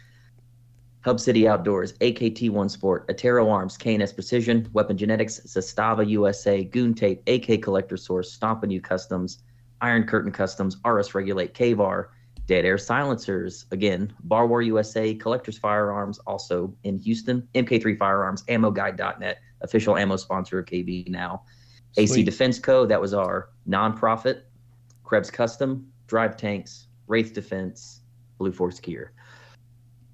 Hub City Outdoors, AKT One Sport, Atero Arms, KNS Precision, Weapon Genetics, Zastava USA, Goon Tape, AK Collector Source, Stompin' You Customs, Iron Curtain Customs, RS Regulate, KVAR, Dead Air Silencers, again, Bar War USA, Collectors Firearms, also in Houston, MK3 Firearms, AmmoGuide.net, official ammo sponsor of KB now. AC Defense Co., that was our nonprofit, Krebs Custom, Drive Tanks, Wraith Defense, Blue Force Gear.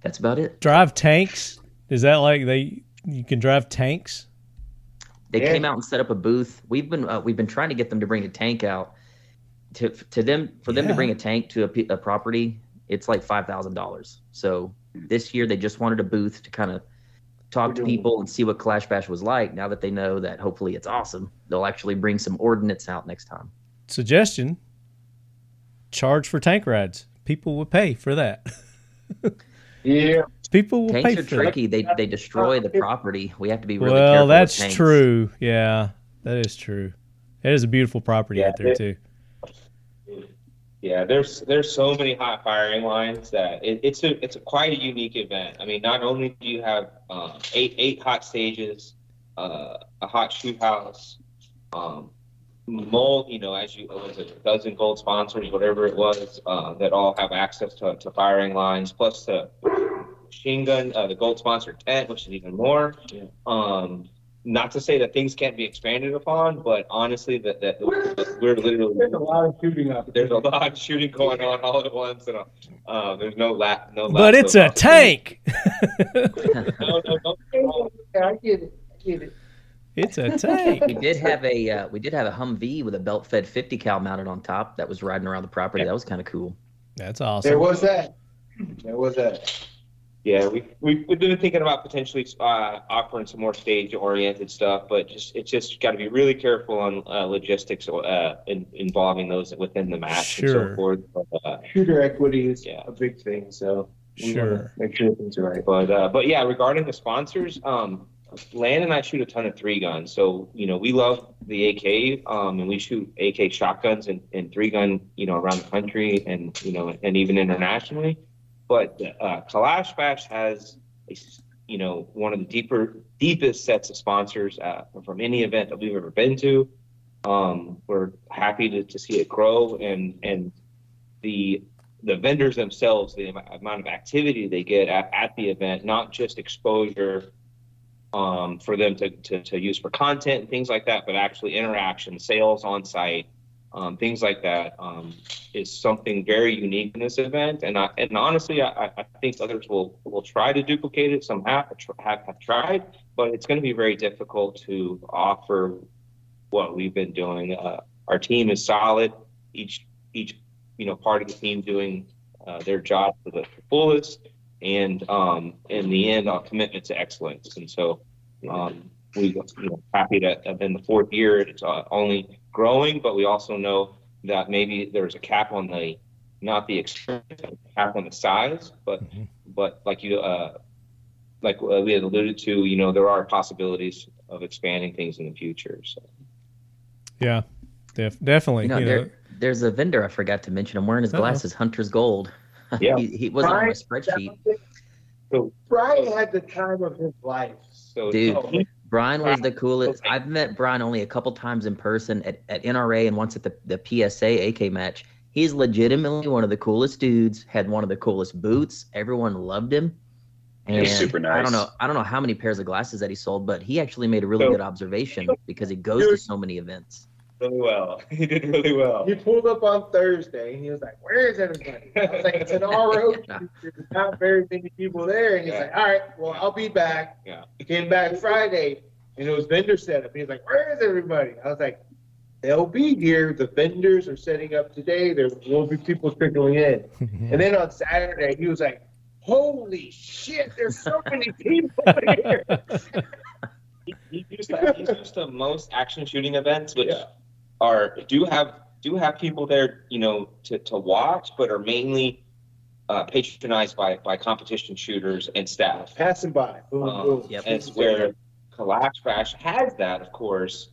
That's about it. Drive tanks. Is that like they? You can drive tanks. They Yeah. came out and set up a booth. We've been uh, we've been trying to get them to bring a tank out. To to them for them to bring a tank to a, a property, it's like five thousand dollars. So this year they just wanted a booth to kind of talk to people and see what Kalash Bash was like. Now that they know that hopefully it's awesome, they'll actually bring some ordnance out next time. Suggestion: charge for tank rides. People will pay for that. Yeah. People will Tanks pay are for that. tricky. They they destroy the property. We have to be really well, careful. with that's tanks. true. Yeah, that is true. It is a beautiful property Yeah, out there it- too. Yeah, there's there's so many hot firing lines that it, it's a it's a quite a unique event. I mean, not only do you have um, eight eight hot stages, uh, a hot shoot house, um, mold, you know, as you, was it a dozen gold sponsors, whatever it was, uh, that all have access to, to firing lines, plus the machine gun, uh, the gold sponsored tent, which is even more. Yeah. Um, not to say that things can't be expanded upon, but honestly, that, that we're literally, There's a lot of shooting up. there's a lot of shooting going on all at once, and, uh, there's no la, no. But it's of a opportunity. tank. No, no, no. I get it. I get it. It's a tank. We did have a uh, we did have a Humvee with a belt fed 50 cal mounted on top that was riding around the property. That was kind of cool. That's awesome. There was that. There was that. Yeah, we, we, we've been thinking about potentially, uh, offering some more stage-oriented stuff, but just, it's just gotta be really careful on, uh, logistics, uh, in, involving those within the match and so forth. But, uh, Shooter equity is Yeah. a big thing, so. we wanna Sure. Make sure things are right. But, uh, but yeah, regarding the sponsors, um, Lan and I shoot a ton of three guns. So, you know, we love the AK, um, and we shoot AK shotguns and, and three gun, you know, around the country and, you know, and even internationally. But, uh, Kalash Bash has, a you know, one of the deeper, deepest sets of sponsors, uh, from any event that we've ever been to. Um, we're happy to, to see it grow and, and the, the vendors themselves, the amount of activity they get at, at the event, not just exposure um, for them to, to, to use for content and things like that, but actually interaction, sales on site, um, things like that um, is something very unique in this event. And I, and honestly, I, I think others will will try to duplicate it. Some have have, have tried, but it's going to be very difficult to offer what we've been doing. Uh, our team is solid. Each each you know part of the team doing uh, their job to the fullest, and um, in the end, our commitment to excellence. And so, um, we you know happy to have been the fourth year. It's uh, only growing, but we also know that maybe there's a cap on the not the experience, cap on the size, but Mhm. but like you uh, like uh, we had alluded to, you know, there are possibilities of expanding things in the future. So. Yeah, def- definitely. You know, you there, know. there's a vendor I forgot to mention. I'm wearing his Uh-oh. glasses, Hunter's Gold. Yeah. he, he wasn't on my Brian, spreadsheet. So- Brian had the time of his life. So Dude. he- Brian was the coolest. Okay. I've met Brian only a couple times in person at, at NRA and once at the, the PSA AK match. He's legitimately one of the coolest dudes, had one of the coolest boots. Everyone loved him. And was super I don't know. I don't know how many pairs of glasses that he sold, but he actually made a really So- good observation because he goes to so many events. Really well. He did really well. He pulled up on Thursday and he was like, "Where is everybody?" I was like, "It's an RO. There's not very many people there." And he's Yeah. like, "All right, well, I'll be back." Yeah. He came back Friday and it was vendor setup. He's like, "Where is everybody?" I was like, "They'll be here. The vendors are setting up today. There will be people trickling in." And then on Saturday, he was like, "Holy shit! There's so many people here." He, he used to, he's used to most action shooting events, which Yeah. Are do have do have people there, you know, to, to watch, but are mainly uh, patronized by by competition shooters and staff. Passing by. Boom, Um, boom. Yep. And it's where Kalash Bash has that, of course,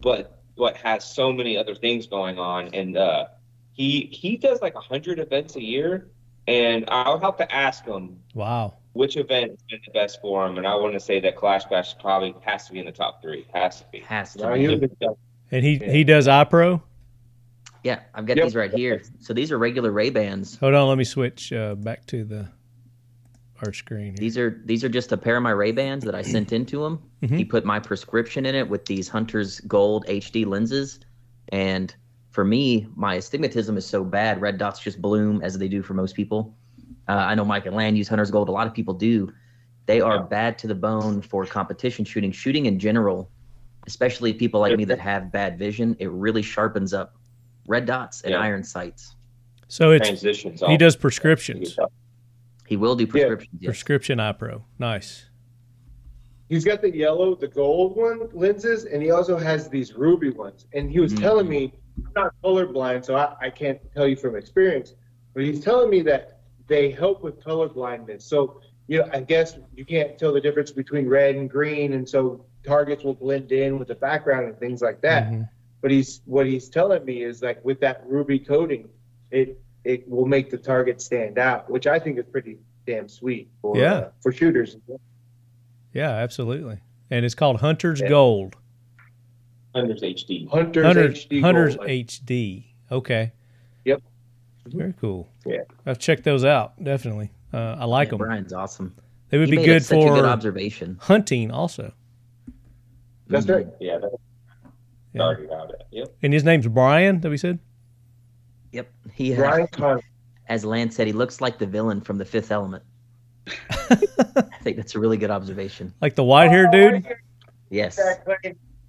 but but has so many other things going on. And uh, he he does like a hundred events a year, and I'll have to ask him wow. which event has been the best for him. And I want to say that Kalash Bash probably has to be in the top three. Has to be. Has to. Now be. You- And he he does iPro. Yeah, I've got Yep. these right here. So these are regular Ray Bans. Hold on, let me switch uh, back to the our screen. Here. These are these are just a pair of my Ray Bans that I sent into him. Mhm. He put my prescription in it with these Hunter's Gold HD lenses, and for me, my astigmatism is so bad. Red dots just bloom as they do for most people. Uh, I know Mike and Lan use Hunter's Gold. A lot of people do. They are Yeah. bad to the bone for competition shooting. Shooting in general, especially people like me that have bad vision, it really sharpens up red dots and Yeah. iron sights. So it's Transitions. he does prescriptions. He will do prescriptions. yes. Prescription iPro. Nice. He's got the yellow, the gold one lenses, and he also has these ruby ones. And he was Mhm. telling me, I'm not colorblind, so I, I can't tell you from experience, but he's telling me that they help with color blindness. So, you know, I guess you can't tell the difference between red and green, and so targets will blend in with the background and things like that. Mhm. But he's what he's telling me is like with that ruby coating, it it will make the target stand out, which I think is pretty damn sweet for Yeah. uh, for shooters. Yeah, absolutely. And it's called Hunter's Yeah. Gold. Hunters HD. Hunters Hunters, HD. Hunters Gold. HD. Okay. Yep. Very cool. Yeah. I've checked those out. Definitely. Uh, I like Yeah, them. Brian's awesome. They would He be made good such a good for observation. hunting also. That's right. Mm-hmm. Yeah, that Yeah. started out at. Yep. And his name's Brian. That we said. Yep. He Brian has, Connor. as Lance said, he looks like the villain from The Fifth Element. I think that's a really good observation. Like the white haired dude. Yes.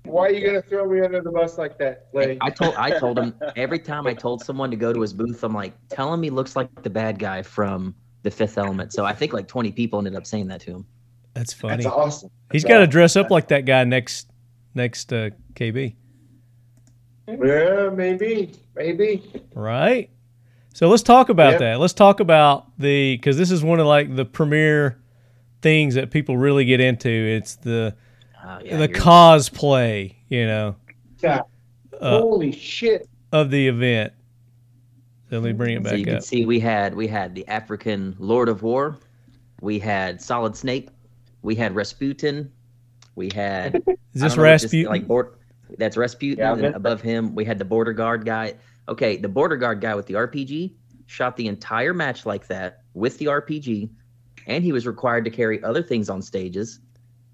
Why are you gonna throw me under the bus like that, Clay? I told I told him every time I told someone to go to his booth, I'm like, tell him he looks like the bad guy from The Fifth Element. So I think like 20 people ended up saying that to him. That's funny. That's awesome. He's got to dress up like that guy next next uh, KB. Yeah, maybe, maybe. Right. So let's talk about Yep. that. Let's talk about the because this is one of like the premier things that people really get into. It's the Uh, yeah, the cosplay, you know, Yeah. uh, Holy shit! of the event. So let me bring it back so you back can see we had we had the African Lord of War, we had Solid Snake, we had Rasputin, we had Is this know what this- Rasputin? like board, that's Rasputin. Yeah, and meant- above him, we had the border guard guy. Okay, the border guard guy with the RPG shot the entire match like that with the RPG, and he was required to carry other things on stages.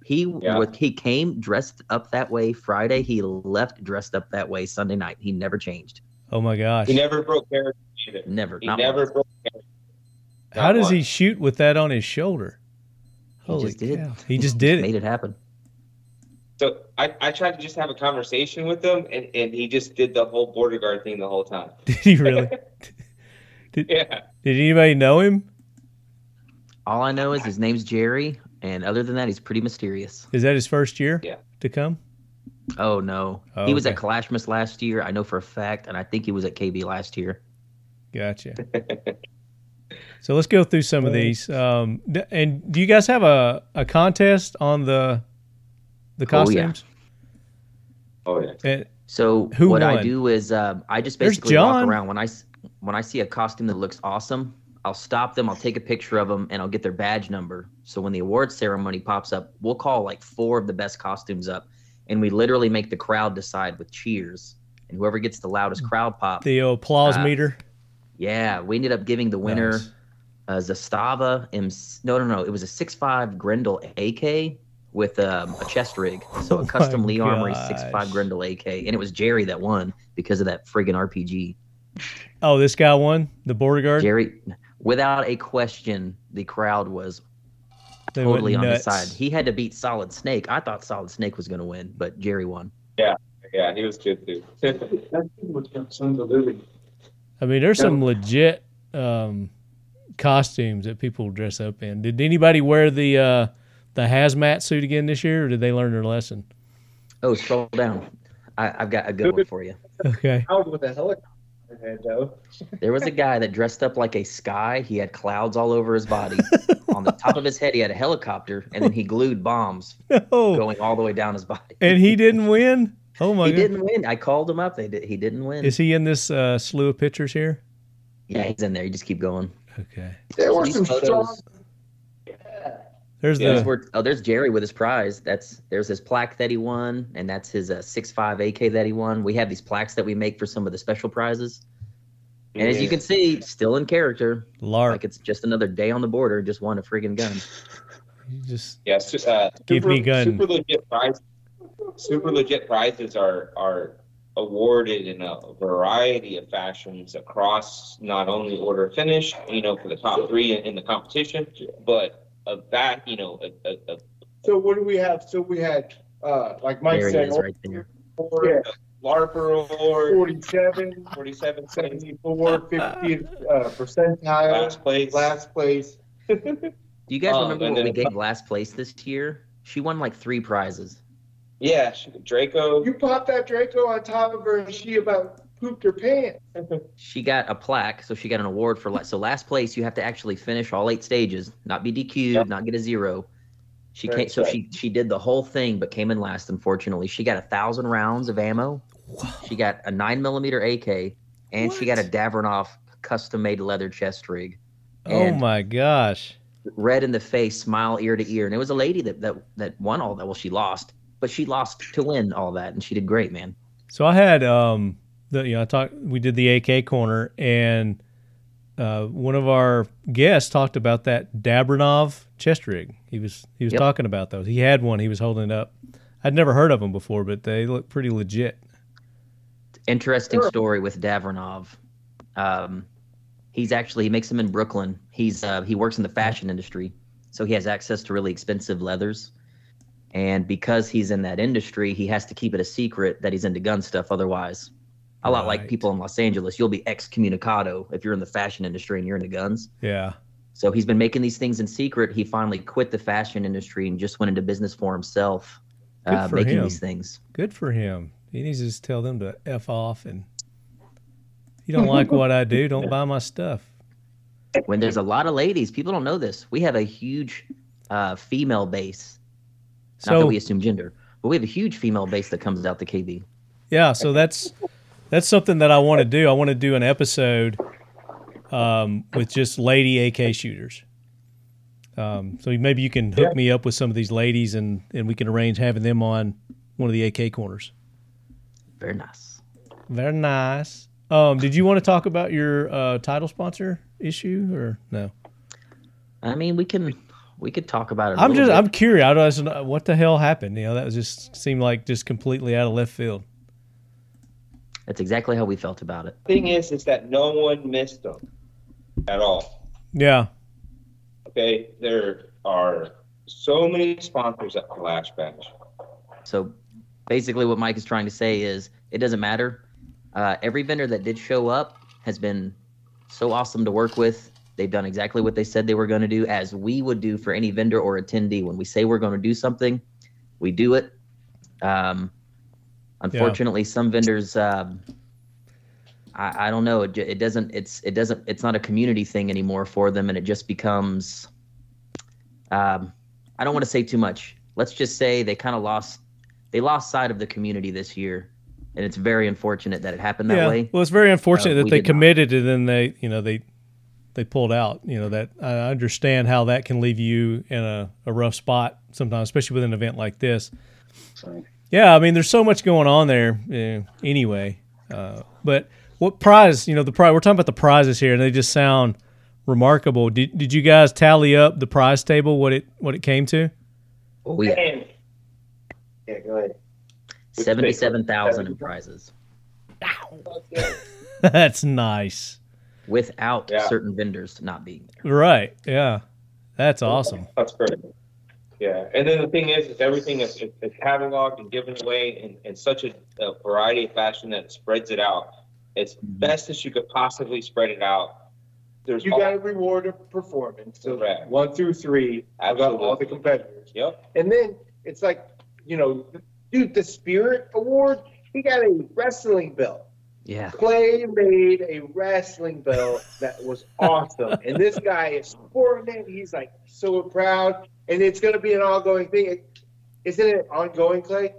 He Yeah. he came dressed up that way Friday. He left dressed up that way Sunday night. He never changed. oh my gosh! He never broke character either. Never. He not never once. broke character. How Not does he shoot with that on his shoulder? He just did. cow! He just did Made it. it happen. So I, I tried to just have a conversation with him, and, and he just did the whole border guard thing the whole time. Did he really? Yeah. Did anybody know him? All I know is his name's Jerry, and other than that, he's pretty mysterious. Is that his first year? Yeah. To come? Oh no, Oh, he was at okay. Kalashmas last year. I know for a fact, and I think he was at KB last year. Gotcha. So let's go through some of these. Um, and do you guys have a, a contest on the the costumes? Oh, yeah. costumes? Oh yeah. And- So Who what I do is um, I just There's basically walk John. around when I s- when I see a costume that looks awesome. I'll stop them. I'll take a picture of them, and I'll get their badge number. So when the award ceremony pops up, we'll call like four of the best costumes up, and we literally make the crowd decide with cheers. And whoever gets the loudest crowd pop, the applause Uh, meter. Yeah, we ended up giving the winner Nice. uh, Zastava. M- no, no, no. It was a 6.5 Grendel AK with um, a chest rig. So Oh a custom my Lee Armory gosh. 6.5 Grendel AK. And it was Jerry that won because of that friggin' RPG. Oh, this guy won the border guard. Jerry, without a question, the crowd was They totally on his side. He had to beat Solid Snake. I thought Solid Snake was going to win, but Jerry won. Yeah, yeah, he was good too. I mean, there's some legit um, costumes that people dress up in. Did anybody wear the uh, the hazmat suit again this year, or did they learn their lesson? Oh, scroll down. I, I've got a good one for you. Okay. With a helicopter. There was a guy that dressed up like a sky. He had clouds all over his body. On the top of his head, he had a helicopter, and then he glued bombs Oh, going all the way down his body. and he didn't win. Oh my he god! didn't win. I called him up. They did, he didn't win. Is he in this uh, slew of pictures here? yeah, he's in there. You just keep going. Okay. There were These some photos- strong. There's There's the where, oh, there's Jerry with his prize. That's there's his plaque that he won, and that's his uh, 6.5 AK that he won. We have these plaques that we make for some of the special prizes. And as you can see, still in character, lark. like it's just another day on the border, just won a friggin' gun. You just Yeah, su- uh, Give super, me gun. Super legit prizes. Super legit prizes are are awarded in a variety of fashions across not only order finish, you know, for the top three in, in the competition, but of that, you know, a, a, a So what do we have? So we had, uh, like Mike There he said, is right there. yeah, LARPer award, 47, 47 74, 50 uh, percentile, last place. last place. Do you guys Oh, remember when we gave last place this year? She won like three prizes. Yeah, she- Draco. You popped that Draco on top of her and she about pooped her pants. She got a plaque, so she got an award for la- so last place. You have to actually finish all eight stages, not be DQ'd, Yep. not get a zero. She Right, came, so right. she she did the whole thing, but came in last. Unfortunately, she got a thousand rounds of ammo. She got a nine millimeter AK, and she got a What? Davranoff custom made leather chest rig. oh my gosh. red in the face, smile ear to ear. And it was a lady that that that won all that. Well, she lost, but she lost to win all that, and she did great, man. So I had um the you know I talked we did the AK corner and uh, one of our guests talked about that Dabranov chest rig. He was he was Yep. talking about those. He had one. He was holding it up. I'd never heard of them before, but they look pretty legit. Interesting Sure. story with Davronov. Um, he's actually he makes them in Brooklyn. He's uh, he works in the fashion industry, so he has access to really expensive leathers. And because he's in that industry, he has to keep it a secret that he's into gun stuff. Otherwise, a lot like people in Los Angeles, you'll be excommunicado if you're in the fashion industry and you're into guns. Yeah. So he's been making these things in secret. He finally quit the fashion industry and just went into business for himself, Good uh, for making him. these things. Good for him. He needs to just tell them to f off and. You don't like what I do? Don't buy my stuff. when there's a lot of ladies, people don't know this. We have a huge uh, female base. Not that So we assume gender, but we have a huge female base that comes out the KB. Yeah, so that's that's something that I want to do. I want to do an episode um, with just lady AK shooters. Um, so maybe you can hook me up with some of these ladies, and and we can arrange having them on one of the AK corners. Very nice. Very nice. Um, did you want to talk about your uh, title sponsor issue or no? I mean, we can we could talk about it. i I'm just I'm curious. I don't know what the hell happened. You know, that was just seemed like just completely out of left field. That's exactly how we felt about it. Thing is, is that no one missed them at all. Yeah, Okay, there are so many sponsors at Kalash Bash. So basically, what Mike is trying to say is it doesn't matter. Uh, every vendor that did show up has been so awesome to work with. They've done exactly what they said they were going to do, as we would do for any vendor or attendee. When we say we're going to do something, we do it. Um, unfortunately, some vendors, um, I, I don't know. It, it doesn't. It's it doesn't. It's not a community thing anymore for them, and it just becomes. Um, I don't want to say too much. Let's just say they kind of lost. They lost sight of the community this year, and it's very unfortunate that it happened that yeah. way. Well, it's very unfortunate Uh, that they did not. committed and then they, you know, they they pulled out. You know that I understand how that can leave you in a, a rough spot sometimes, especially with an event like this. Yeah, I mean, there's so much going on there eh, anyway. Uh, but what prize? You know, the prize. We're talking about the prizes here, and they just sound remarkable. Did Did you guys tally up the prize table? What it what it came to? Oh yeah, yeah, go ahead. seventy-seven thousand in prizes That's nice. Without Yeah. certain vendors not being there. Right. Yeah. That's awesome. That's great. Yeah, and then the thing is, is everything is, is is cataloged and given away in, in such a, a variety of fashion that it spreads it out. As mm-hmm. best as you could possibly spread it out. There's You all- got to reward a performance. So Correct. one through three, I got all the competitors. Yep. And then it's like, you know, dude, the Spirit Award, he got a wrestling belt. Yeah, Clay made a wrestling belt that was awesome. and this guy is sporting it. He's like so proud. And it's going to be an ongoing thing. Isn't it ongoing, Clay?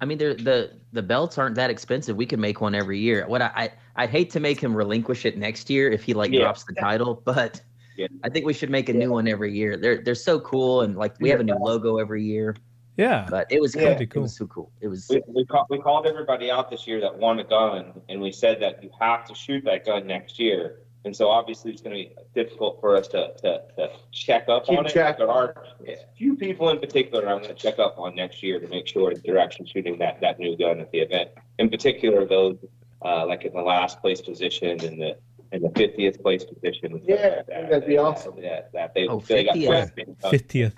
I mean, they're, the the belts aren't that expensive. We can make one every year. What I, I I'd hate to make him relinquish it next year if he like Yeah. drops the title, but Yeah. I think we should make a new one every year. They're they're so cool, and like we have a new logo every year. Yeah. But it was Yeah. cool. That'd It was so cool. It was We, we, call, we called everybody out this year that won a gun, and we said that you have to shoot that gun next year. And so obviously it's going to be difficult for us to, to, to check up Keep on it. track There of are a few people in particular I'm going to check up on next year to make sure that they're actually shooting that, that new gun at the event. In particular, those uh, like in the last place position and the in the 50th place position. Yeah, like that, that'd be that- awesome. That, that they, Oh, they got 50th. prepped and stuff. Fiftieth.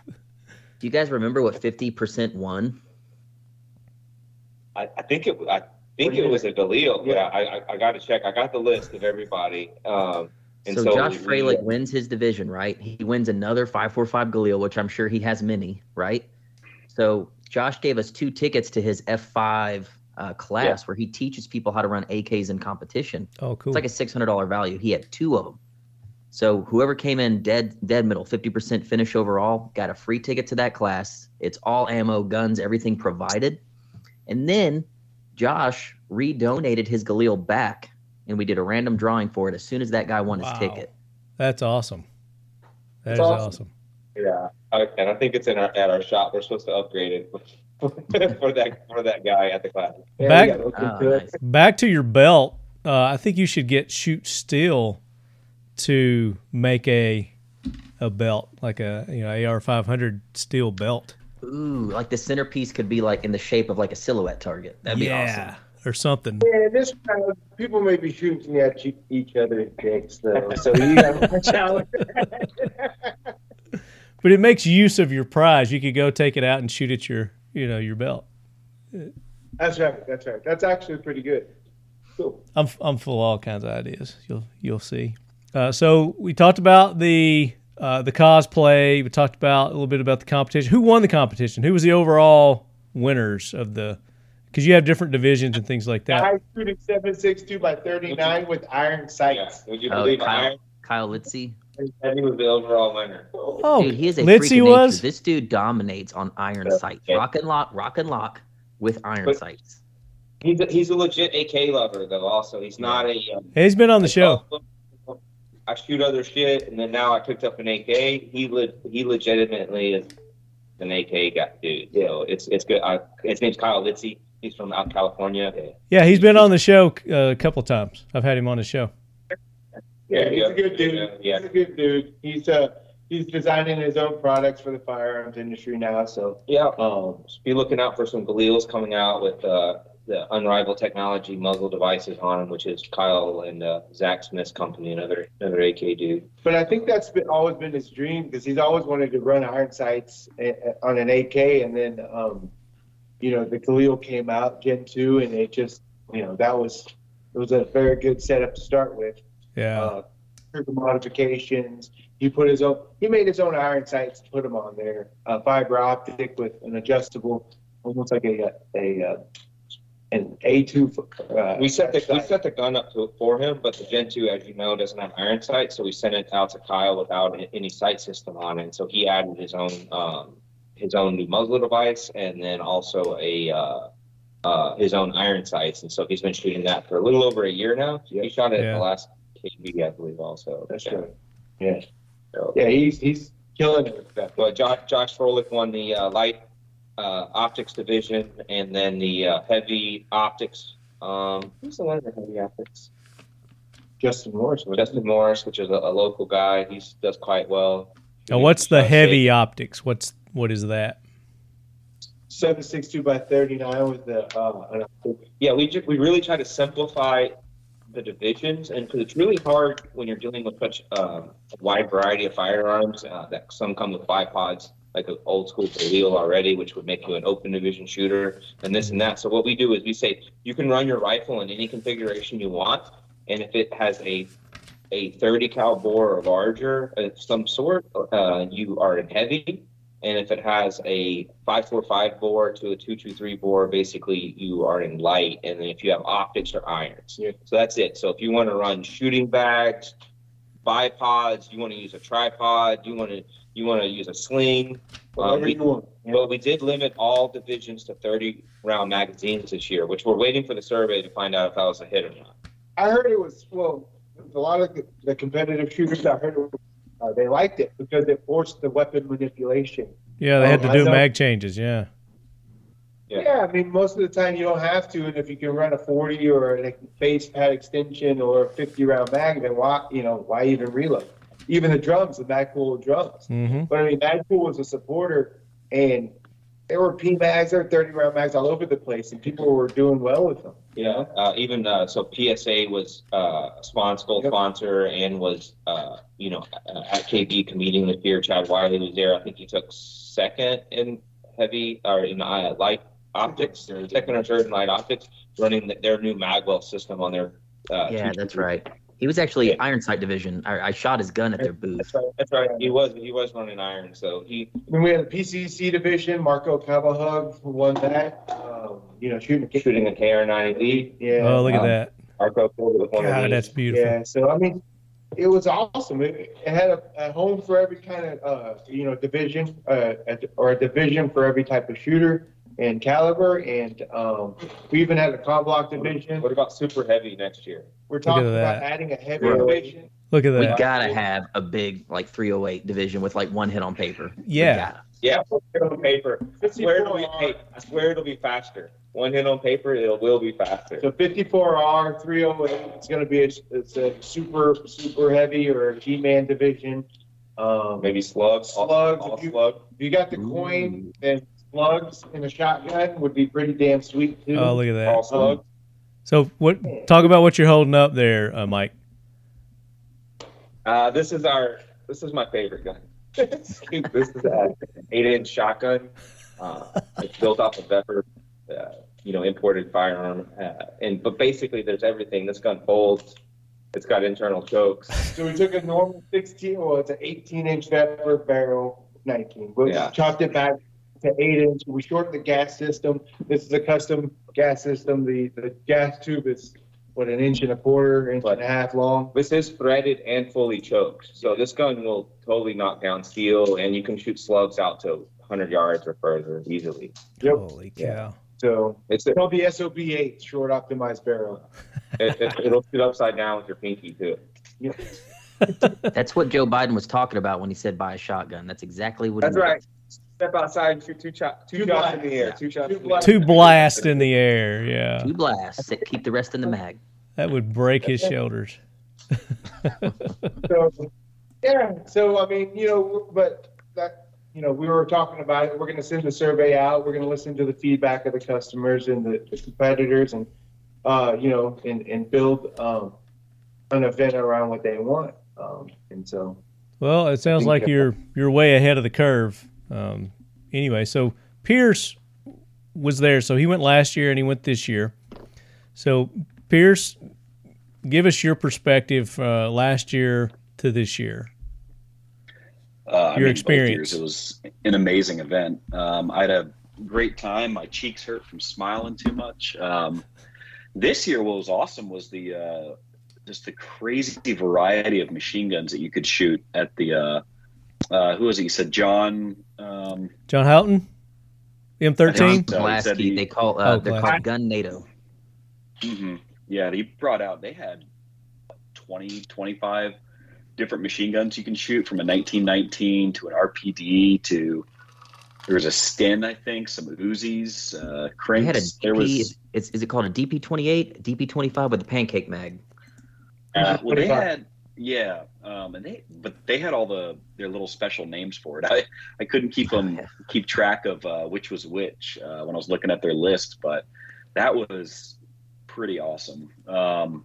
Do you guys remember what fifty percent won? I, I think it. I think it was a Galil. Yeah, I, I, I got to check. I got the list of everybody. Um, and So, so, Josh we- Froelich wins his division, right? He wins another 545 Galil, which I'm sure he has many, right? So Josh gave us two tickets to his F5 uh, class where he teaches people how to run AKs in competition. Oh, cool. It's like a $600 value. He had two of them. So whoever came in dead dead middle, 50% finish overall, got a free ticket to that class. It's all ammo, guns, everything provided. And then Josh redonated his Galil back and we did a random drawing for it as soon as that guy won his ticket. That's awesome. That is That's awesome. awesome. Yeah, I- and I think it's in our at our shop. We're supposed to upgrade it for that for that guy at the class. Yeah, Back- gotta Oh, nice. Back to your belt. Uh, I think you should get shoot steel to make a a belt like a you know AR five hundred steel belt. Ooh, like the centerpiece could be like in the shape of like a silhouette target. That'd be awesome. or something. Yeah, this kind of people may be shooting at each- each other in dicks though, so you gotta watch out. But it makes use of your prize. You could go take it out and shoot at your you know your belt. That's right. That's right. That's actually pretty good. Cool. I'm I'm full of all kinds of ideas. You'll you'll see. Uh, so we talked about the uh, the cosplay. We talked about a little bit about the competition. Who won the competition? Who was the overall winners of the? Because you have different divisions and things like that. I shooting seven six two by thirty nine with iron Yeah, sights. would you Oh, believe Kyle. Iron Kyle Litzy. Eddie was the overall winner? Oh, Dude, he is a Litzy freak of nature. was. This dude dominates on iron Yeah. sights. Yeah. Rock and lock, rock and lock with iron But- sights. He's a, he's a legit AK lover though. Also, he's not a. Um, He's been on the show. I shoot other shit, and then now I picked up an AK. He le- he legitimately is an AK guy, dude. So it's it's good. I, his name's Kyle Litzy. He's from out California. Yeah, he's been on the show uh, a couple of times. I've had him on the show. Yeah, he's a good dude. Yeah. He's a good dude. He's uh he's designing his own products for the firearms industry now. So Yeah. um Be looking out for some Galils coming out with uh, the Unrivaled Technology muzzle devices on them, which is Kyle and uh, Zach Smith's company, another another AK dude. But I think that's been always been his dream because he's always wanted to run iron sights eh, eh, on an AK, and then um, you know the Galil came out Gen two, and it just you know that was it was a very good setup to start with. Yeah. Uh, trigger modifications. He put his own. He made his own iron sights to put them on there. Uh, fiber optic with an adjustable, almost like a a, a an A two. Uh, We set the we sight. set the gun up to for him, but the Gen 2, as you know, doesn't have iron sight, so we sent it out to Kyle without a- any sight system on it. So he added his own um, his own new muzzle device, and then also a uh, uh, his own iron sights. And so he's been shooting that for a little over a year now. He shot it at Yeah. the last KB, I believe, also. That's Yeah. right. Yeah, So- yeah. He's he's killing it with that. But Josh, Josh Froelich won the uh, light uh, optics division, and then the uh, heavy optics. Um, who's the one in the heavy optics? Justin Morris. was Justin Morris, which is a, a local guy. He does quite well. Now, what's the heavy optics? What's what is that? seven six two by thirty nine with the uh. Yeah, we ju- we really try to simplify the divisions, and because it's really hard when you're dealing with such um, a wide variety of firearms. Uh, that some come with bipods, like an old school Galil already, which would make you an open division shooter, and this and that. So what we do is we say you can run your rifle in any configuration you want, and if it has a a 30 cal bore or larger of some sort, uh, you are in heavy. And if it has a 545 bore to a 223 bore, basically you are in light. And then if you have optics or irons. Yeah. So that's it. So if you want to run shooting bags, bipods, you want to use a tripod, you want to you want to use a sling. Whatever we, you want. Yeah. but we did limit all divisions to 30 round magazines this year, which we're waiting for the survey to find out if that was a hit or not. I heard it was well. A lot of the, the competitive shooters I heard uh, they liked it because it forced the weapon manipulation. Yeah, they had to Oh, I do know. mag changes. Yeah. Yeah. Yeah. I mean most of the time you don't have to, and if you can run a forty or a base pad extension or a fifty round mag, then why you know why even reload? Even the drums, the Magpul drums. Mm-hmm. But I mean Magpul was a supporter, and there were P mags, there were thirty round mags all over the place, and people were doing well with them. Yeah, uh, even uh, so, PSA was uh, a sponsor, Yep. sponsor, and was uh, you know at KB competing this year. Chad Wiley was there. I think he took second in heavy or in uh, light optics, or second or third in light optics, running the, their new Magwell system on their. Uh, Yeah, two- that's right. He was actually Yeah. iron sight division. I, I shot his gun at their booth. That's right. That's right. He was he was running iron, so he Then we had the PCC division, Marco Cabalhug who won that. Um, you know, shooting a shooting a KR90. Yeah. Oh, look at um, that. Arco pulled it with one of these. that's beautiful. Yeah, so I mean, it was awesome. It, it had a, a home for every kind of uh, you know division, uh, at- or a division for every type of shooter and caliber, and um, we even had a combloc division. What about super heavy next year? We're talking about that. adding a heavy Really? division Look at that. We gotta have a big like 308 division with like one hit on paper. Yeah. Yeah, one hit on paper. I swear it'll be, hey, I swear it'll be faster. One hit on paper, it will be faster. So 54R, 308, it's going to be a, it's a super, super heavy or a G-man division. Um, Maybe slugs, Slugs, all if you- slug. if you got the coin, then slugs in a shotgun would be pretty damn sweet too. Oh, look at All that. slug. So what? Talk about what you're holding up there, uh, Mike. Uh, this is our, this is my favorite gun. this is an eight inch shotgun. Uh, it's built off of Vepr, uh, you know, imported firearm. Uh, and, but basically there's everything. This gun folds. It's got internal chokes. So we took a normal 16, well, it's an 18 inch Vepr barrel, 19. We Yeah. chopped it back to 8 inch. We shortened the gas system. This is a custom gas system. The, the gas tube is, what, an inch and a quarter, inch and a half long. This is threaded and fully choked. So this gun will totally knock down steel and you can shoot slugs out to 100 yards or further easily. Yep. Holy cow! Yeah. So It's it's called the SOB 8, short optimized barrel. it, it, it'll shoot upside down with your pinky too. That's what Joe Biden was talking about when he said buy a shotgun. That's exactly what. That's he meant. right. Step outside and shoot two, cho- two, Two shots in the air. Two shots Two in blasts. Two blasts in the air. Yeah, Two blasts. that Keep the rest in the mag. that would break his shoulders. So, yeah, so I mean, you know, but that, you know, we were talking about it. We're going to send the survey out. We're going to listen to the feedback of the customers and the, the competitors and, uh, you know, and, and build, um, an event around what they want. Um, and so, Well, it sounds like you're you're way ahead of the curve. Um, anyway, so Pierce was there, so he went last year and he went this year. So Pierce, give us your perspective uh, last year to this year. Uh, I Your experience. years, it was an amazing event. Um, I had a great time. My cheeks hurt from smiling too much. Um, this year, what was awesome was the uh, just the crazy variety of machine guns that you could shoot at the. Uh, uh, who was it? You said John. Um, John Houghton, M thirteen. So Pulaski. he- They call uh, Oh, they're called Gun NATO. mhm. Yeah, he brought out. They had 20, 25 different machine guns you can shoot from a 1919 to an RPD to. There was a Sten, I think, some Uzis, uh, They had a cranks. there was Is, is it called a DP28, DP25 with a pancake mag? Uh, well, they had yeah, um, and they but they had all the their little special names for it. I I couldn't keep them keep track of uh, which was which uh, when I was looking at their list, but that was pretty awesome. Um,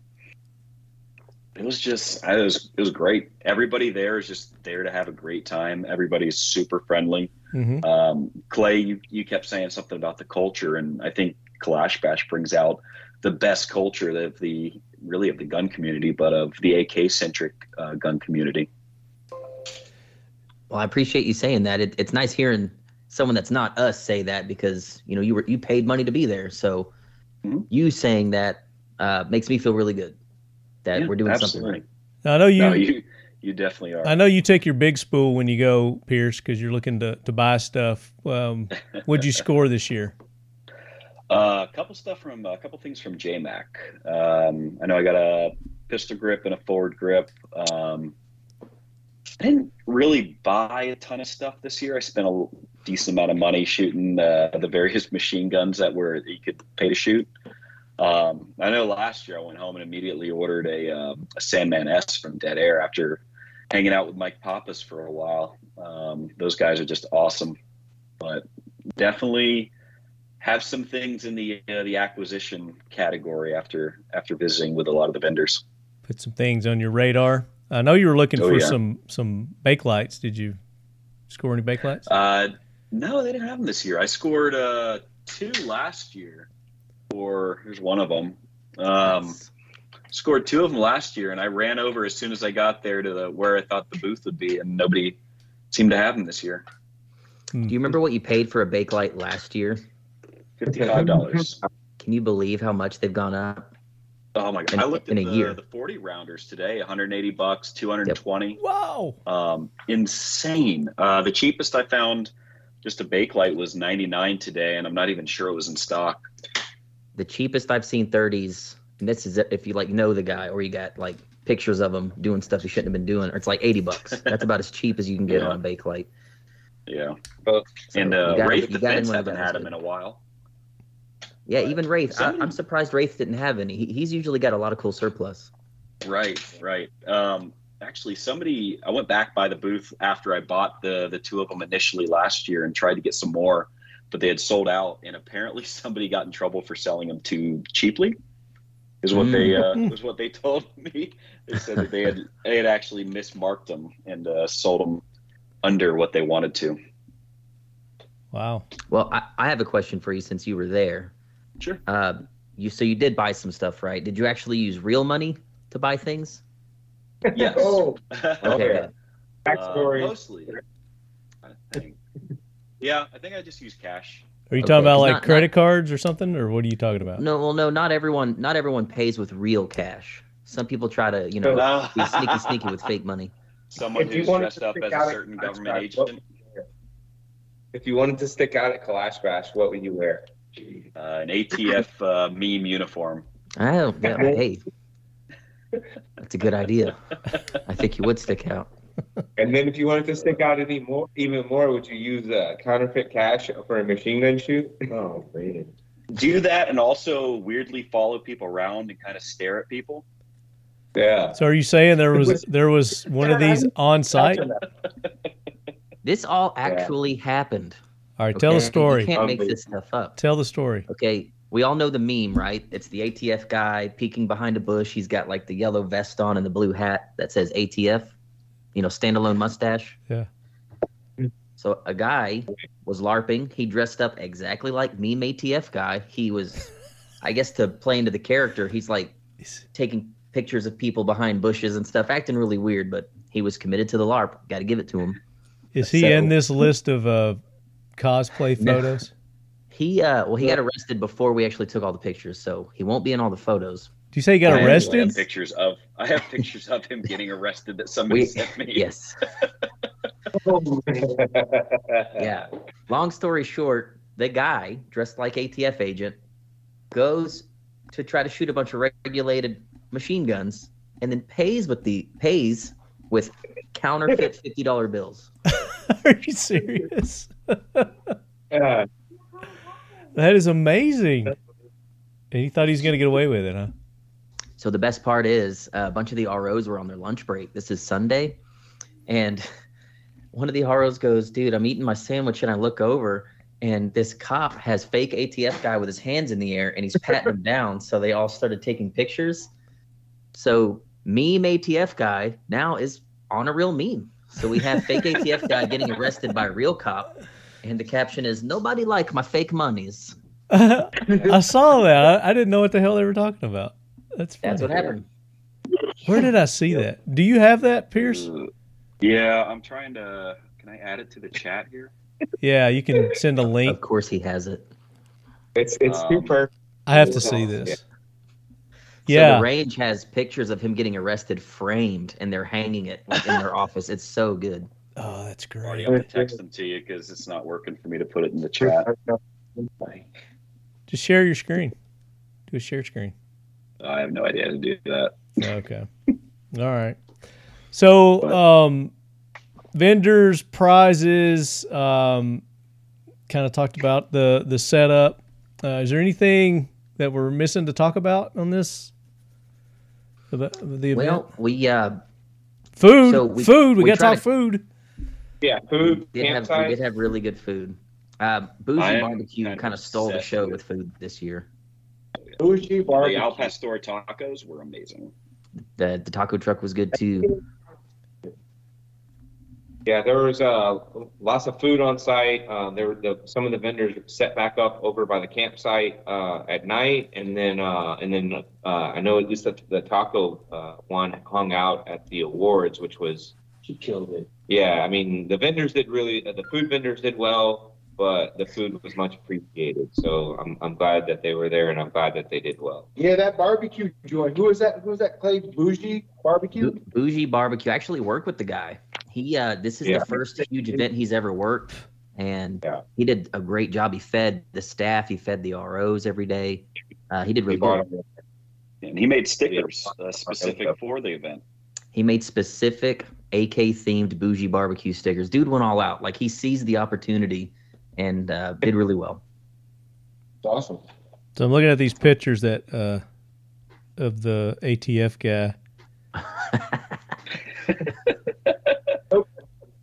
it was just it was it was great. Everybody there is just there to have a great time. Everybody's super friendly. Mm-hmm. Um, Clay, you, you kept saying something about the culture, and I think Kalash Bash brings out the best culture of the really of the gun community, but of the AK centric uh, gun community. Well, I appreciate you saying that. It, it's nice hearing someone that's not us say that because you know you were you paid money to be there. So Mhm. you saying that uh, makes me feel really good that Yeah, we're doing absolutely. something right. I know you. no, you you definitely are. I know you take your big spool when you go, Pierce, because you're looking to, to buy stuff. Um, what'd you score this year? Uh, a couple stuff from a couple things from JMac. Um, I know I got a pistol grip and a forward grip. Um, I didn't really buy a ton of stuff this year. I spent a decent amount of money shooting uh, the various machine guns that were that you could pay to shoot. Um, I know last year I went home and immediately ordered a, um, a Sandman S from Dead Air after hanging out with Mike Pappas for a while. Um, those guys are just awesome, but definitely have some things in the uh, the acquisition category after after visiting with a lot of the vendors. Put some things on your radar. I know you were looking Oh, for yeah. some some bakelites. Did you score any bakelites? Uh, no, they didn't have them this year. I scored uh, two last year, or here's one of them. Um, scored two of them last year, and I ran over as soon as I got there to the where I thought the booth would be, and nobody seemed to have them this year. Do you remember what you paid for a bakelite last year? Fifty five dollars. Can you believe how much they've gone up? Oh my god! In- I looked at in a the, year. the forty rounders today, 180 bucks, 220. Wow. um, insane. Uh, the cheapest I found, just a bakelite, was ninety nine today, and I'm not even sure it was in stock. The cheapest I've seen 30s and this is if you like know the guy or you got like pictures of him doing stuff he shouldn't have been doing. Or it's like eighty bucks. That's about as cheap as you can get Yeah. on a bakelite. Yeah. But And you uh, got it- Wraith you got in Defense haven't had it. them in a while. Yeah, even Wraith. I, Somebody- I'm surprised Wraith didn't have any. He, he's usually got a lot of cool surplus. Right, right. Um, actually, somebody I went back by the booth after I bought the the two of them initially last year and tried to get some more, but they had sold out. And apparently, somebody got in trouble for selling them too cheaply. Is what they uh, Mm. was what they told me. They said that they had they had actually mismarked them and uh, sold them under what they wanted to. Wow. Well, I, I have a question for you since you were there. Sure. Uh, you so you did buy some stuff, right? Did you actually use real money to buy things? Yes. Oh, Okay, Okay. good. backstory. Uh, mostly. I think. Yeah, I think I just use cash. Are you Okay, talking about like not- credit cards or something, or what are you talking about? No, well, no, not everyone. Not everyone pays with real cash. Some people try to, you know, Uh, be sneaky, sneaky with fake money. Someone If you who's wanted dressed to up stick as a out certain contract, government what- agent, if you wanted to stick out at Kalash Bash, what would you wear? Uh, an ATF uh, meme uniform. Oh. Yeah, hey, that's a good idea. I think you would stick out. And then if you wanted to stick out any more, even more, would you use uh, counterfeit cash for a machine gun shoot? Oh man. Do that and also weirdly follow people around and kind of stare at people. Yeah. So are you saying there was there was one of these on site? This all actually happened. Right, tell the story. You can't make this stuff up. Tell the story. Okay, we all know the meme, right? It's the ATF guy peeking behind a bush. He's got like the yellow vest on and the blue hat that says ATF, you know, standalone mustache. Yeah. So a guy was LARPing. He dressed up exactly like meme ATF guy. He was, I guess, to play into the character, he's like taking pictures of people behind bushes and stuff, acting really weird, but he was committed to the LARP. Got to give it to him. Is he So- in this list of uh, cosplay No. photos? He, uh, well, he got arrested before we actually took all the pictures, so he won't be in all the photos. Do you say he got I have- I arrested? have pictures of I have pictures of him getting arrested that somebody We- sent me. Yes. yeah. Long story short, the guy dressed like ATF agent goes to try to shoot a bunch of regulated machine guns and then pays with the pays with counterfeit fifty dollar bills. Are you serious? Yeah. That is amazing. And he thought he was going to get away with it, huh? So the best part is uh, a bunch of the ROs were on their lunch break. This is Sunday, and one of the ROs goes, "Dude, I'm eating my sandwich," and I look over, and this cop has fake ATF guy with his hands in the air, and he's patting him down. So they all started taking pictures. So meme ATF guy now is on a real meme. So we have fake ATF guy getting arrested by a real cop, and the caption is "Nobody like my fake monies." I saw that. I, I didn't know what the hell they were talking about. That's funny. That's what happened. Where did I see that? Do you have that, Pierce? Yeah, I'm trying to. Can I add it to the chat here? Yeah, you can send a link. Of course, he has it. It's it's Um, super. I have to see this. So Yeah. the range has pictures of him getting arrested framed, and they're hanging it like, in their office. It's so good. Oh, that's I great. have to text them to you because it's not working for me to put it in the chat. Just share your screen. Do a share screen. I have no idea how to do that. Okay. All right. So, um, vendors, prizes, um, kind of talked about the the setup. Uh, is there anything that we're missing to talk about on this? About the event? Well, we uh, food, so we- food. We, we got to try talk food. Yeah, food, did have we did have really good food. Uh, Bougie am Barbecue kind kind of of stole the show with- with food this year. Bougie The barbecue. Al Pastor tacos were amazing. The the taco truck was good too. Yeah, there was uh, lots of food on site. Uh, there were the, some of the vendors set back up over by the campsite uh, at night, and then uh, and then uh, I know at least the, the taco uh, one hung out at the awards, which was She killed it. yeah. I mean, the vendors did really the food vendors did well, but the food was much appreciated. So I'm I'm glad that they were there, and I'm glad that they did well. Yeah, that barbecue joint. Who was that? Who was that? Clay Bougie barbecue. Bou- Bougie Barbecue. I actually worked with the guy. He uh, this is Yeah. the first huge event he's ever worked, and Yeah. he did a great job. He fed the staff. He fed the ROs every day. Uh, he did We really bought good. And he made stickers uh, specific for the event. He made specific AK themed bougie barbecue stickers. Dude went all out. Like he seized the opportunity and uh, did really well. It's awesome. So I'm looking at these pictures that uh, of the ATF guy.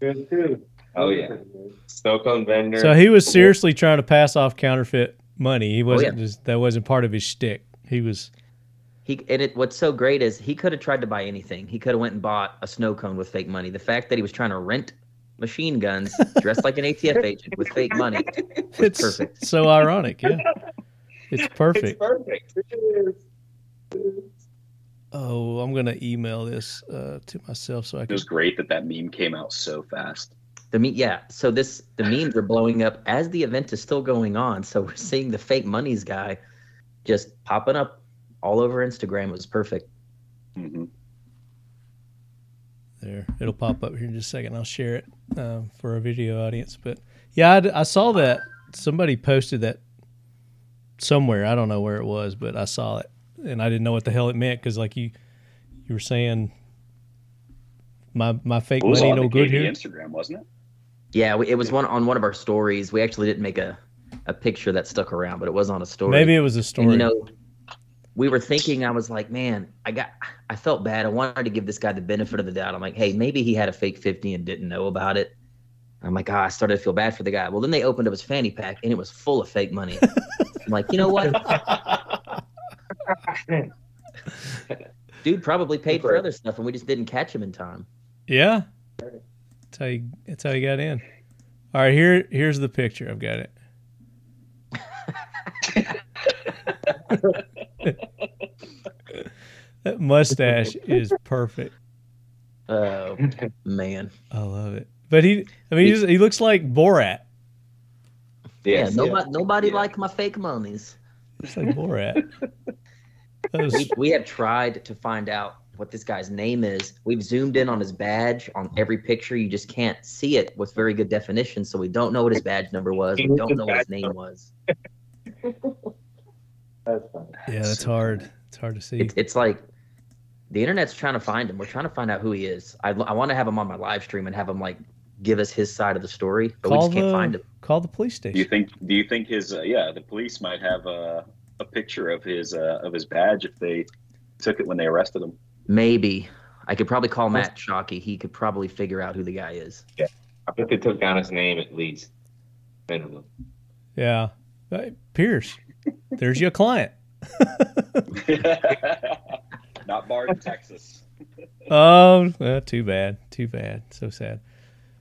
Good too. Oh yeah, snow cone vendor. So he was seriously trying to pass off counterfeit money. He wasn't Oh, yeah. just that wasn't part of his shtick. He was He and it what's so great is he could have tried to buy anything. He could have went and bought a snow cone with fake money. The fact that he was trying to rent machine guns dressed like an ATF agent with fake money was it's perfect. so ironic. Yeah, it's perfect. It's perfect. perfect. Oh, I'm gonna email this uh, to myself so I can. It was great that that meme came out so fast. The me yeah, so this the memes are blowing up as the event is still going on. So we're seeing the fake monies guy just popping up all over Instagram. It was perfect. hmm There, it'll pop up here in just a second. I'll share it um, for our video audience. But yeah, I saw that somebody posted that somewhere. I don't know where it was, but I saw it, and I didn't know what the hell it meant because, like you, you were saying, my my fake It money no good here. Instagram, wasn't it? Yeah, we, it was one on one of our stories. We actually didn't make a, a picture that stuck around, but it was on a story. Maybe it was a story. And you know, we were thinking, I was like, man, I got, I felt bad. I wanted to give this guy the benefit of the doubt. I'm like, hey, maybe he had a fake 50 and didn't know about it. I'm like, ah, I started to feel bad for the guy. Well, then they opened up his fanny pack and it was full of fake money. I'm like, you know what? Dude probably paid for other stuff and we just didn't catch him in time. yeah, that's how you that's how you got in. All right, here here's the picture. I've got it. that mustache is perfect. Oh, man. I love it. But he, I mean, he's, he looks like Borat. Yeah, Yes. nobody, nobody Yeah. liked my fake monies. Looks like Borat. Was- we, we have tried to find out what this guy's name is. We've zoomed in on his badge on every picture. You just can't see it with very good definition. So we don't know what his badge number was. We don't know what his name was. That's fine. yeah, that's hard. It's hard to see. It's, it's like the internet's trying to find him. We're trying to find out who he is. I, I want to have him on my live stream and have him like give us his side of the story, but we Call just can't find him. call the police station. Do you think? Do you think his? Uh, yeah, the police might have a a picture of his uh, of his badge if they took it when they arrested him. Maybe I could probably call Matt Shockey. He could probably figure out who the guy is. Yeah, I bet they took down his name at least. Minimum. Yeah, Pierce. There's your client. Not barred in Texas. Oh, well, too bad. Too bad. So sad.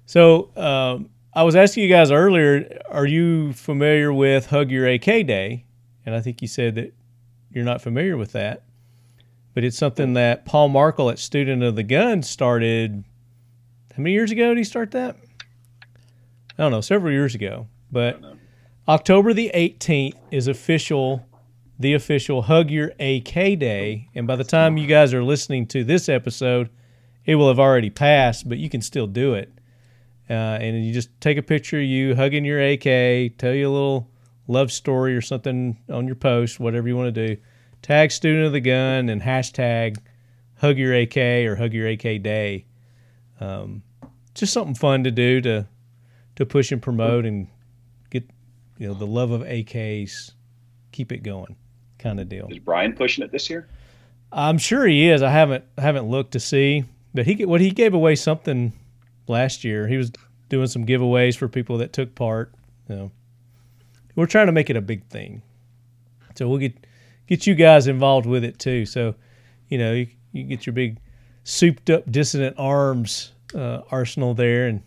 So, um, I was asking you guys earlier, are you familiar with Hug Your AK Day? And I think you said that you're not familiar with that. But it's something that Paul Markel at Student of the Gun started. How many years ago did he start that? I don't know, several years ago. But. October the 18th is official, the official Hug Your AK Day. And by the time you guys are listening to this episode, it will have already passed, but you can still do it. Uh, and you just take a picture of you hugging your AK, tell you a little love story or something on your post, whatever you want to do. Tag Student of the Gun and hashtag Hug Your AK or Hug Your AK Day. Um, just something fun to do to to push and promote and get you know the love of AKs, keep it going, kind of deal. Is Brian pushing it this year? I'm sure he is. I haven't haven't looked to see, but he what he gave away something last year. He was doing some giveaways for people that took part. You know, we're trying to make it a big thing, so we'll get get you guys involved with it too. So, you know, you, you get your big souped up Dissident Arms uh, arsenal there and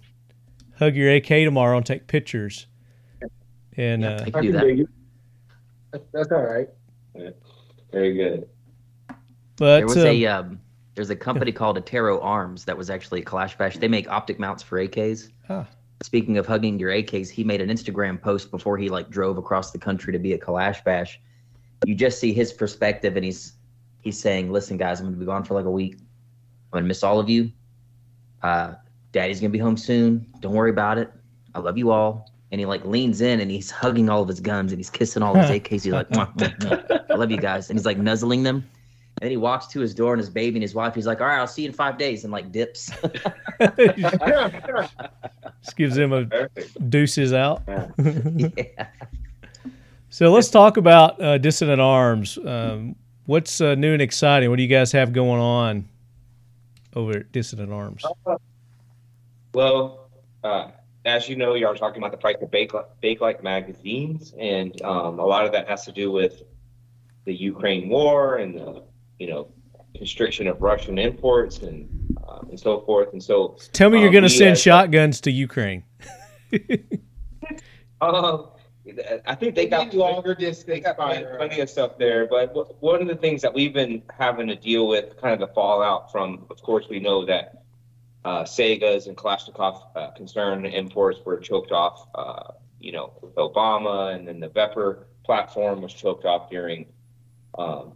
hug your AK tomorrow and take pictures. And Yeah, uh, I I can do that. dig it. That's- That's all right. Very good. but There was um, a um, there's a company called Atero Arms that was actually at Kalash Bash. They make optic mounts for AKs. Ah. Speaking of hugging your AKs, he made an Instagram post before he like drove across the country to be at Kalash Bash. You just see his perspective, and he's he's saying, "Listen, guys, I'm gonna be gone for like a week. I'm gonna miss all of you. Uh, Daddy's gonna be home soon. Don't worry about it. I love you all." And he like leans in and he's hugging all of his guns and he's kissing all his AKs. He's like, "Mwah, mwah, mwah. "I love you guys," and he's like nuzzling them. And then he walks to his door and his baby and his wife. He's like, "All right, I'll see you in five days," and like dips. Just gives him a Perfect. deuces out. yeah. So let's talk about uh, Dissident Arms. Um, what's uh, new and exciting? What do you guys have going on over at Dissident Arms? Well, uh, as you know, you are talking about the price of fake like magazines, and um, a lot of that has to do with the Ukraine war and the, you know, constriction of Russian imports and um, and so forth. And so, Tell me you're um, going to send as- shotguns to Ukraine. Uh, I think they got longer They distance got plenty, plenty of stuff there, but w- one of the things that we've been having to deal with, kind of the fallout from, of course, we know that uh, Saiga's and Kalashnikov uh, concern imports were choked off, uh, you know, with Obama, and then the Vepr platform was choked off during um,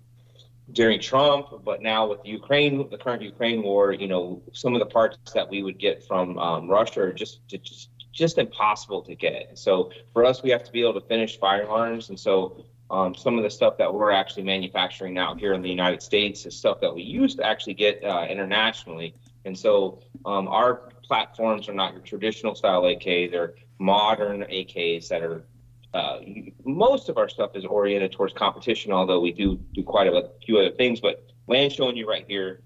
during Trump. But now with Ukraine, the current Ukraine war, you know, some of the parts that we would get from um, Russia are just just just impossible to get. So for us, we have to be able to finish firearms, and so um, some of the stuff that we're actually manufacturing now here in the United States is stuff that we used to actually get uh, internationally. And so um, our platforms are not your traditional style AK; they're modern AKs that are. Uh, most of our stuff is oriented towards competition, although we do do quite a few other things. But Lan's showing you right here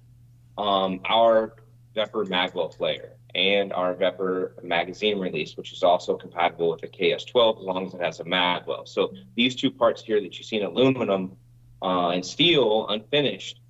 um, our Vepr Magwell player and our Vepr magazine release, which is also compatible with the KS12 as long as it has a Magwell. So these two parts here that you see in aluminum uh, and steel unfinished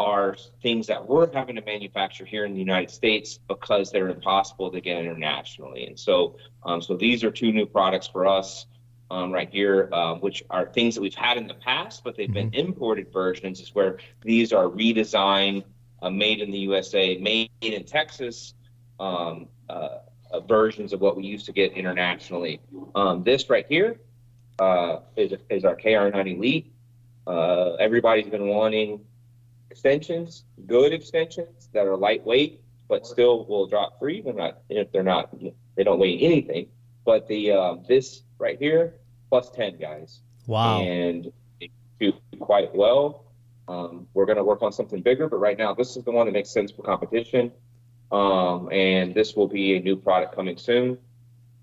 are things that we're having to manufacture here in the United States because they're impossible to get internationally. And so, um, so these are two new products for us um, right here, uh, which are things that we've had in the past, but they've been imported versions. Is where these are redesigned, uh, made in the USA, made in Texas, um, uh, uh, versions of what we used to get internationally. Um, this right here uh, is, is our KR9 Elite. Uh, everybody's been wanting extensions, good extensions that are lightweight, but still will drop free. They're not, if they're not, they don't weigh anything. But the uh, this right here, plus 10 guys Wow. and they do quite well. Um, we're going to work on something bigger, but right now this is the one that makes sense for competition. Um, and this will be a new product coming soon.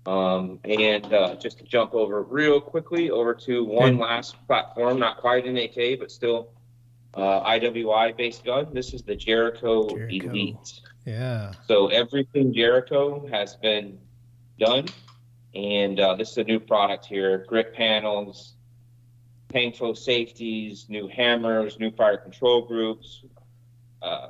Um, and uh, just to jump over real quickly over to one last platform, not quite an AK, but still uh, IWI based gun. This is the Jericho, Jericho. Elite. Yeah. So everything Jericho has been done, and uh, this is a new product here: grip panels, Pangfo safeties, new hammers, new fire control groups, uh,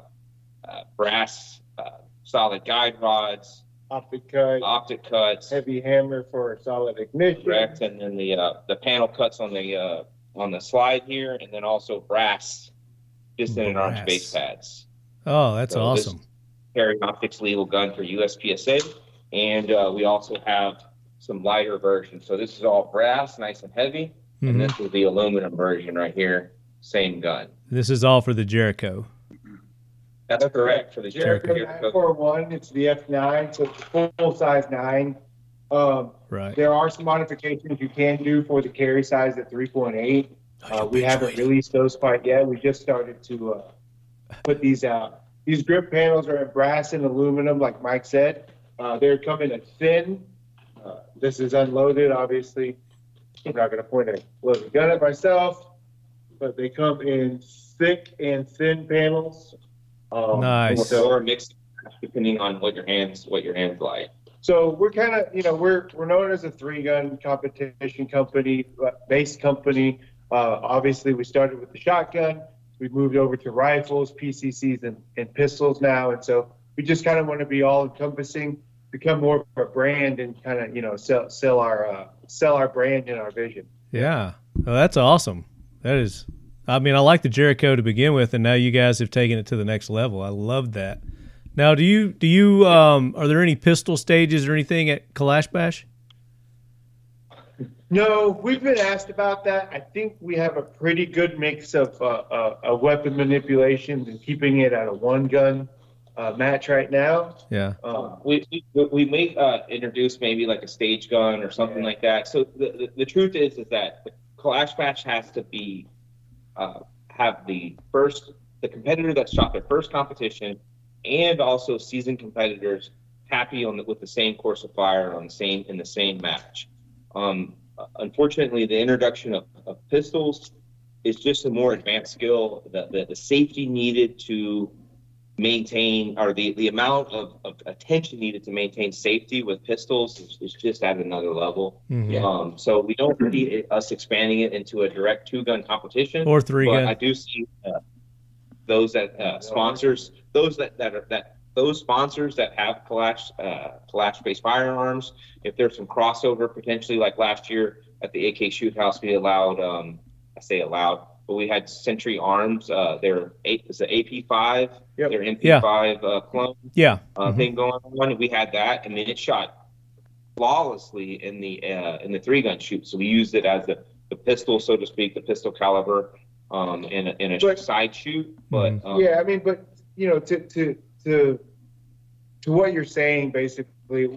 uh, brass uh, solid guide rods, Optic cut, optic cuts, heavy hammer for solid ignition. correct, and then the uh, the panel cuts on the uh, on the slide here, and then also brass Dissident Arms base pads. Oh, that's So awesome. carry optics legal gun for USPSA. And uh, we also have some lighter versions. So this is all brass, nice and heavy. Mhm. And this is the aluminum version right here. Same gun. This is all for the Jericho. That's correct for the Jericho Jericho. 941, it's the F9, so it's full size nine. Um, Right. there are some modifications you can do for the carry size at 3.8. Oh, Uh, we haven't released those quite yet. We just started to uh, put these out. These grip panels are in brass and aluminum, like Mike said. Uh, they're coming in thin. Uh, this is unloaded, obviously. I'm not going to point a loaded gun at myself, but they come in thick and thin panels. Um, Nice. so- Or mixed depending on what your hands what your hands like. So we're kind of, you know, we're we're known as a three gun competition company, uh, based company. Uh, obviously, we started with the shotgun. We've moved over to rifles, PCCs, and, and pistols now, and so we just kind of want to be all encompassing, become more of a brand, and kind of, you know, sell sell our uh, sell our brand and our vision. Yeah. Oh, that's awesome. That is. I mean, I like the Jericho to begin with, and now you guys have taken it to the next level. I love that. Now, do you do you um are there any pistol stages or anything at Kalash Bash? No, we've been asked about that. I think we have a pretty good mix of uh, uh, uh, weapon manipulations and keeping it at a one gun uh, match right now. Yeah. Um, We, we, we may uh, introduce maybe like a stage gun or something like that. So the, the, the truth is is that the Kalash Bash has to be uh, have the first the competitor that shot their first competition and also seasoned competitors happy on the, with the same course of fire on the same in the same match. Um, unfortunately, the introduction of, of, pistols is just a more advanced skill. The, the, the safety needed to maintain or the, the amount of, of attention needed to maintain safety with pistols is, is just at another level. Mhm. Um, so we don't see it- us expanding it into a direct two gun competition. Or three but gun. I do see uh, those that uh, sponsors, those that, that are that those sponsors that have Kalash uh, Kalash based firearms. If there's some crossover potentially, like last year at the AK Shoot House, we allowed um, I say allowed, but we had Century Arms. Uh, their eight is the AP5, Yep. their MP5 uh, clone Yeah. uh, Mhm. thing going on. We had that, and then it shot flawlessly in the uh, in the three gun shoot. So we used it as the, the pistol, so to speak, the pistol caliber um, in a, in a But- side shoot. But Mhm. um, Yeah, I mean, but you know, to to to to what you're saying, basically,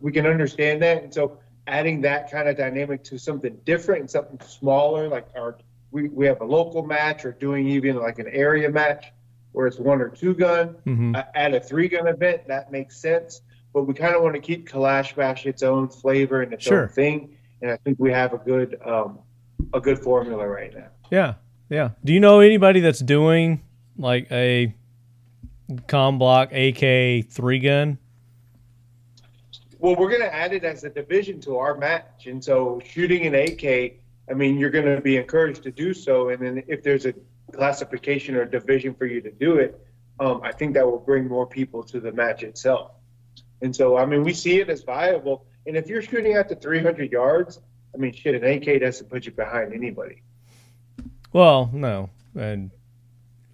we can understand that, and so adding that kind of dynamic to something different and something smaller, like our we we have a local match or doing even like an area match where it's one or two gun Mhm. uh, at a three gun event, that makes sense. But we kind of want to keep Kalash Bash its own flavor and its Sure. own thing, and I think we have a good um, a good formula right now. Yeah. Yeah. Do you know anybody that's doing like a combloc AK three gun? Well, we're going to add it as a division to our match, and so shooting an AK, I mean, you're going to be encouraged to do so, and then if there's a classification or division for you to do it, um, I think that will bring more people to the match itself. And so, I mean, we see it as viable, and if you're shooting at the 300 yards, I mean, shit, an AK doesn't put you behind anybody. Well, no. And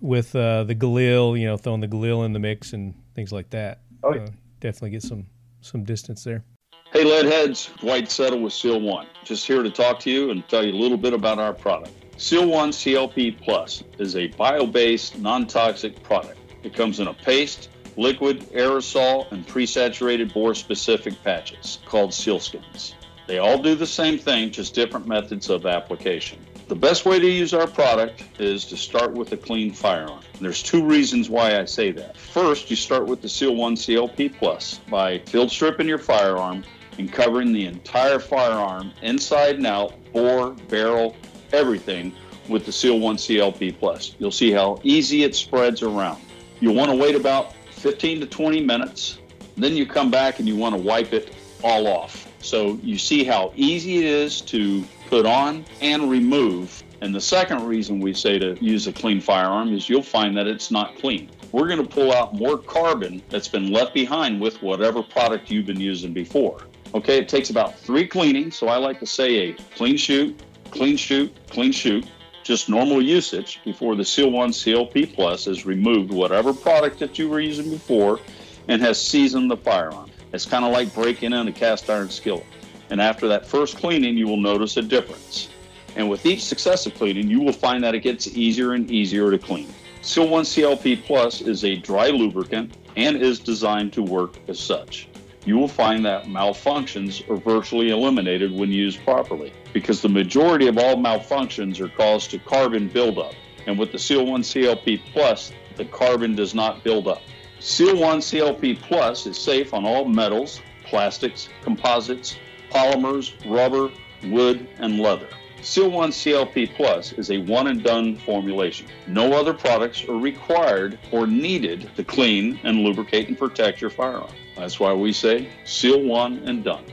with uh, the Galil, you know, throwing the Galil in the mix and things like that, Oh, yeah. uh, definitely get some some distance there. Hey, Leadheads, White Settle with Seal One. Just here to talk to you and tell you a little bit about our product. Seal One CLP Plus is a bio based, non toxic product. It comes in a paste, liquid, aerosol, and pre-saturated bore specific patches called sealskins. They all do the same thing, just different methods of application. The best way to use our product is to start with a clean firearm. There's two reasons why I say that. First, you start with the Seal 1 CLP Plus by field stripping your firearm and covering the entire firearm inside and out, bore, barrel, everything with the Seal 1 CLP Plus. You'll see how easy it spreads around. You'll want to wait about 15 to 20 minutes. Then you come back and you want to wipe it all off. So you see how easy it is to put on and remove. And the second reason we say to use a clean firearm is you'll find that it's not clean. We're going to pull out more carbon that's been left behind with whatever product you've been using before. Okay, it takes about three cleanings. So I like to say a clean shoot, clean shoot, clean shoot, just normal usage before the Seal 1 CLP Plus has removed whatever product that you were using before and has seasoned the firearm. It's kind of like breaking in a cast iron skillet. And after that first cleaning, you will notice a difference. And with each successive cleaning, you will find that it gets easier and easier to clean. Seal 1 CLP Plus is a dry lubricant and is designed to work as such. You will find that malfunctions are virtually eliminated when used properly because the majority of all malfunctions are caused to carbon buildup. And with the Seal 1 CLP Plus, the carbon does not build up. Seal 1 CLP Plus is safe on all metals, plastics, composites, polymers, rubber, wood, and leather. Seal 1 CLP Plus is a one and done formulation. No other products are required or needed to clean and lubricate and protect your firearm. That's why we say Seal 1 and done.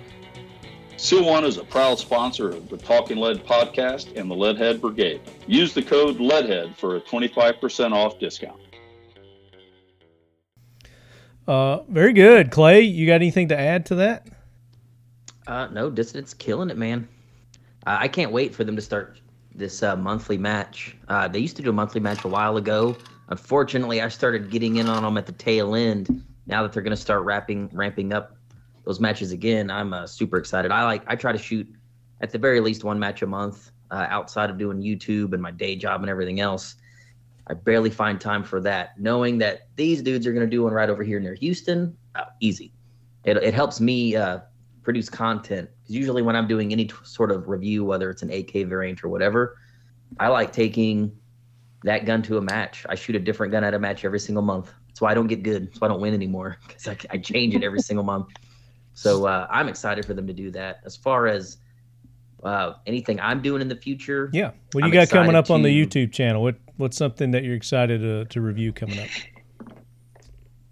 Seal One is a proud sponsor of the Talking Lead podcast and the Leadhead Brigade. Use the code LEADHEAD for a 25% off discount. Uh, very good, Clay. You got anything to add to that? Uh, no, Dissident's killing it, man. Uh, I can't wait for them to start this uh, monthly match. Uh, they used to do a monthly match a while ago. Unfortunately, I started getting in on them at the tail end. Now that they're going to start wrapping, ramping up those matches again, I'm uh, super excited. I like, I try to shoot at the very least one match a month. Uh, outside of doing YouTube and my day job and everything else, I barely find time for that. Knowing that these dudes are going to do one right over here near Houston, uh, easy. It, it helps me uh, produce content because usually when I'm doing any t- sort of review, whether it's an AK variant or whatever, I like taking that gun to a match. I shoot a different gun at a match every single month. That's why I don't get good. That's why I don't win anymore because I, I change it every single month. So uh, I'm excited for them to do that. As far as uh, anything I'm doing in the future, Yeah. What do you I'm got coming up excited on the YouTube channel? What What's something that you're excited to, to review coming up?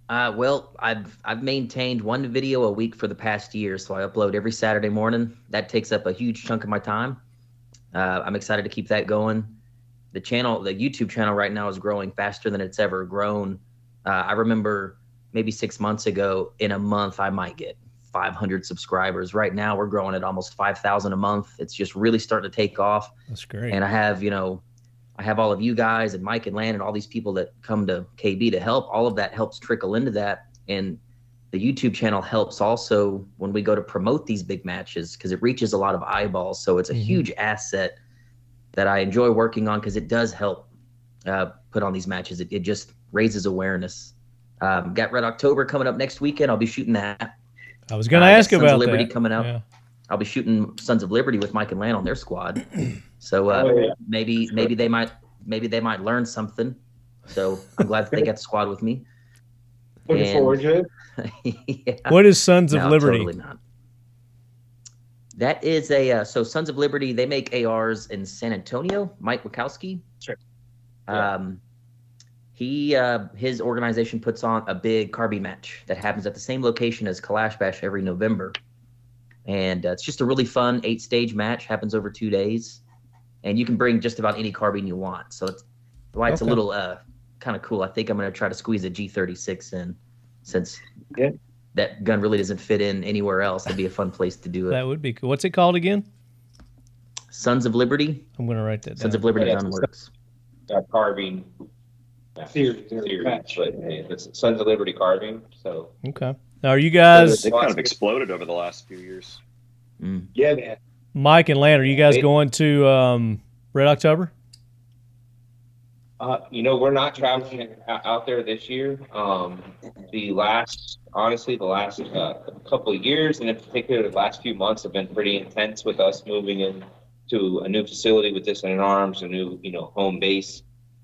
Uh, well, I've I've maintained one video a week for the past year, so I upload every Saturday morning. That takes up a huge chunk of my time. Uh, I'm excited to keep that going. The channel, the YouTube channel, right now is growing faster than it's ever grown. Uh, I remember maybe six months ago, in a month, I might get 500 subscribers. Right now, we're growing at almost 5,000 a month. It's just really starting to take off That's great. and I have you know, I have all of you guys and Mike and Lan and all these people that come to KB to help. All of that helps trickle into that, and the YouTube channel helps also when we go to promote these big matches because it reaches a lot of eyeballs. So it's a Mhm. huge asset that I enjoy working on because it does help uh, put on these matches. It, it just raises awareness. Um, got Red October coming up next weekend. I'll be shooting that. I was going to uh, ask Sons of about Liberty that. coming out. Yeah. I'll be shooting Sons of Liberty with Mike and Lan on their squad. So uh, Oh, yeah. maybe maybe they might maybe they might learn something. So I'm glad that they got the squad with me. Looking And- forward to it. yeah. What is Sons of No, Liberty? Totally not. That is a uh, so Sons of Liberty. They make ARs in San Antonio. Mike Wachowski. Sure. Um, he uh, his organization puts on a big carbine match that happens at the same location as Kalash Bash every November, and uh, it's just a really fun eight stage match. Happens over two days, and you can bring just about any carbine you want. So it's why it's Okay. a little uh, kind of cool. I think I'm going to try to squeeze a G36 in, since Yeah. that gun really doesn't fit in anywhere else. It'd be a fun place to do it. That would be cool. What's it called again? Sons of Liberty, I'm going to write that Sons of Liberty Yeah, Gun it's- Works. uh, carbine uh, Series, series, match. but hey, it's Sons of Liberty carbine. So Okay. Now, are you guys, They've kind of exploded over the last few years. Mm. Yeah, man. Mike and Lan, are you guys It- going to um, Red October? Uh, you know, we're not traveling out there this year. Um, the last, honestly, the last uh, couple of years, and in particular, the last few months have been pretty intense with us moving in to a new facility with Dissident Arms, a new, you know, home base.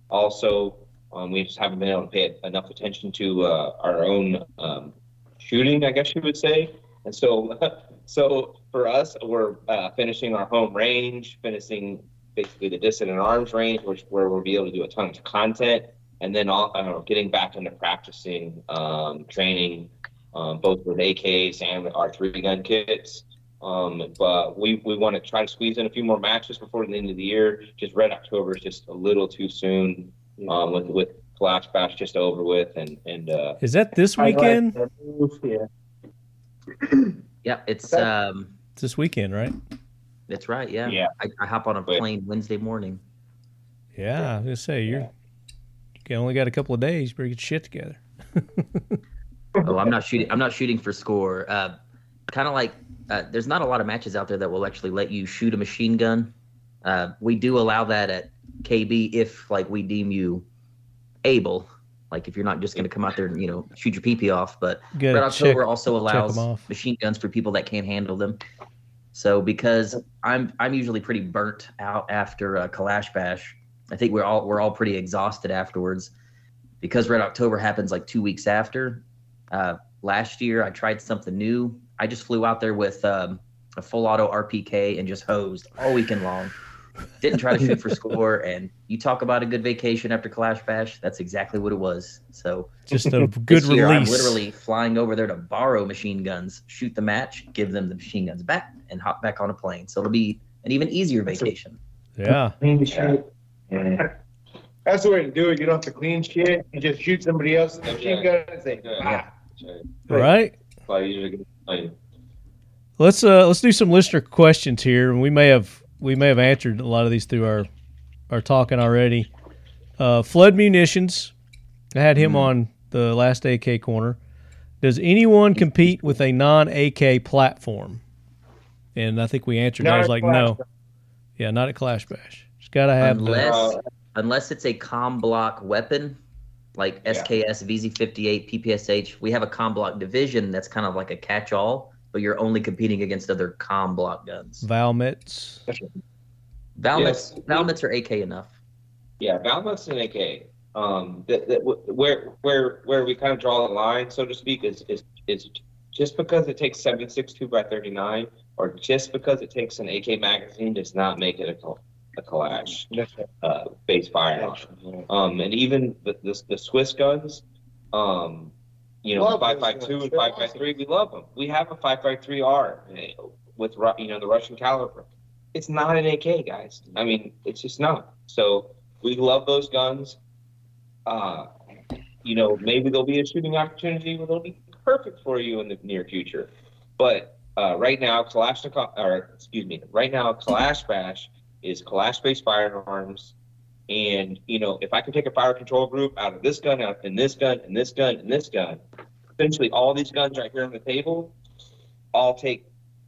Also, um, we just haven't been able to pay enough attention to uh, our own um, shooting, I guess you would say. And so, so for us, we're uh, finishing our home range, finishing basically the Dissident Arms range, which where we'll be able to do a ton of content, and then all uh, getting back into practicing, um, training, um, both with AKs and our three gun kits. Um, but we, we want to try to squeeze in a few more matches before the end of the year. Just Red October is just a little too soon um, with with Kalash Bash just over with, and and uh, Is that this weekend? Yeah. Yeah, it's um, It's this weekend, right? That's right. Yeah, Yeah. I, I hop on a But- plane Wednesday morning. Yeah, I was going to say, you're, you only got a couple of days. You better get your shit together. Oh, I'm not shooting. I'm not shooting for score. Uh, kind of like uh, there's not a lot of matches out there that will actually let you shoot a machine gun. Uh, we do allow that at KB if like we deem you able. Like if you're not just going to come out there and you know shoot your PP off, but You Red October check- also 'em allows machine guns for people that can't handle them. So because I'm I'm usually pretty burnt out after uh, Kalash Bash. I think we're all we're all pretty exhausted afterwards because Red October happens like two weeks after. Uh, last year I tried something new. I just flew out there with um, a full auto RPK and just hosed all weekend long. Didn't try to shoot for score. And you talk about a good vacation after Kalash Bash. That's exactly what it was. So Just a good this year, release. I'm literally flying over there to borrow machine guns, shoot the match, give them the machine guns back, and hop back on a plane. So it'll be an even easier vacation. yeah. Clean shit. That's the way to do it. You don't have to clean shit. You just shoot somebody else's machine gun and say, Yeah. ah. Right. I usually get- I- Let's uh let's do some listener questions here, and we may have we may have answered a lot of these through our our talking already. Uh, Flood Munitions, I had him on the last AK corner. Does anyone compete with a non AK platform? And I think we answered. that. I was like, Clash no, Bash. yeah, not at Kalash Bash. Just gotta have the Unless Uh, unless it's a combloc weapon, like Yeah. SKS, VZ58, PPSH. We have a combloc division that's kind of like a catch all, but you're only competing against other combloc guns. Valmets. Valmets, Yes. Valmets are AK enough. Yeah, Valmet's an AK. Um, that, that where where where we kind of draw the line, so to speak, is is is just because it takes seven six two by thirty nine, or just because it takes an AK magazine, does not make it a a Kalash uh, base firearm. Um, and even the, the the Swiss guns, um, you know, Love five those two and They're five five three, we love them. We have a five five three R with you know the Russian caliber. It's not an AK, guys. I mean, it's just not. So we love those guns. Uh, you know, maybe there'll be a shooting opportunity where they'll be perfect for you in the near future. But uh, right now, Kalashnikov, or excuse me, right now, Kalash Bash is Kalash-based firearms. And you know, if I can take a fire control group out of this gun, out and this gun, and this gun, and this gun, essentially all these guns right here on the table, I'll take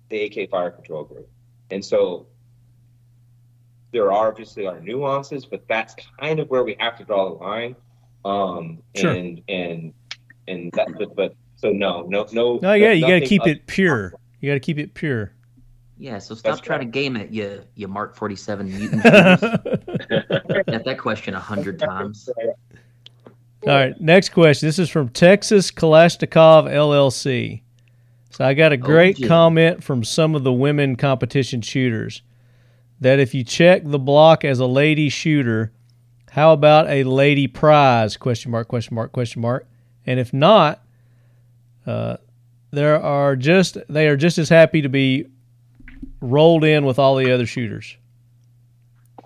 the AK fire control group. And so there are obviously are nuances, but that's kind of where we have to draw the line. Um, Sure. and and and that, but, but so no, no, no. Oh yeah, you got to keep it pure. You got to keep it pure. Yeah, so stop That's trying right. to game it, you you Mark forty seven mutant. Got that question a hundred times. All right, next question. This is from Texas Kalashnikov LLC. So I got a great Jim. comment from some of the women competition shooters that if you check the block as a lady shooter, how about a lady prize? Question mark, question mark, question mark. And if not, uh, there are just they are just as happy to be rolled in with all the other shooters.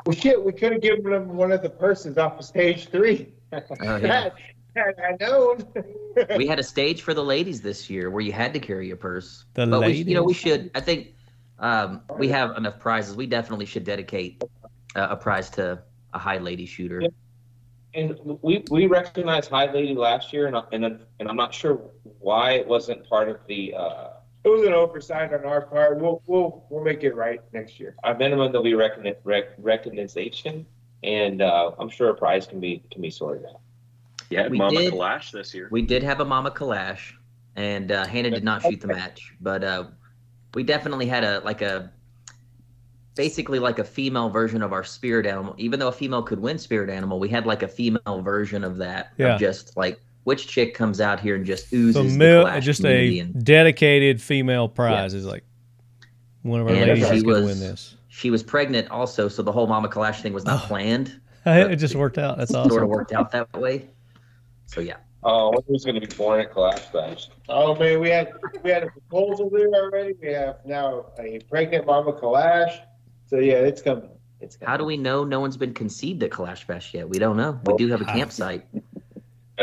Well, shit, we could have given them one of the purses off of stage three. Oh, yeah. Had I known. We had a stage for the ladies this year where you had to carry a purse. The but we, you know, we should. I think um, we have enough prizes. We definitely should dedicate uh, a prize to a high lady shooter. And we we recognized High Lady last year, and I- and and I'm not sure why it wasn't part of the. Uh, It was an oversight on our part. We'll we'll we'll make it right next year. our minimum there'll be recogni- rec- recognition, and uh, I'm sure a prize can be can be sorted out. Yeah, We Mama did- Kalash this year. We did have a Mama Kalash, and uh, Hannah did not shoot the match, but uh, we definitely had a like a basically like a female version of our spirit animal. Even though a female could win spirit animal, we had like a female version of that. Yeah. Of just like which chick comes out here and just oozes So the mil- Kalash just a and dedicated female prize is like one of our And ladies she is going to was- win this. she was pregnant also, so the whole Mama Kalash thing was not Oh. planned. it just worked out. That's awesome. Sort of worked out that way. So yeah. Oh, who's going to be born at Kalash Bash? Oh man, we had we had a proposal there already. We have now a pregnant mama Kalash. So yeah, it's coming. It's coming. How do we know no one's been conceived at Kalash Bash yet? We don't know. We do have a campsite.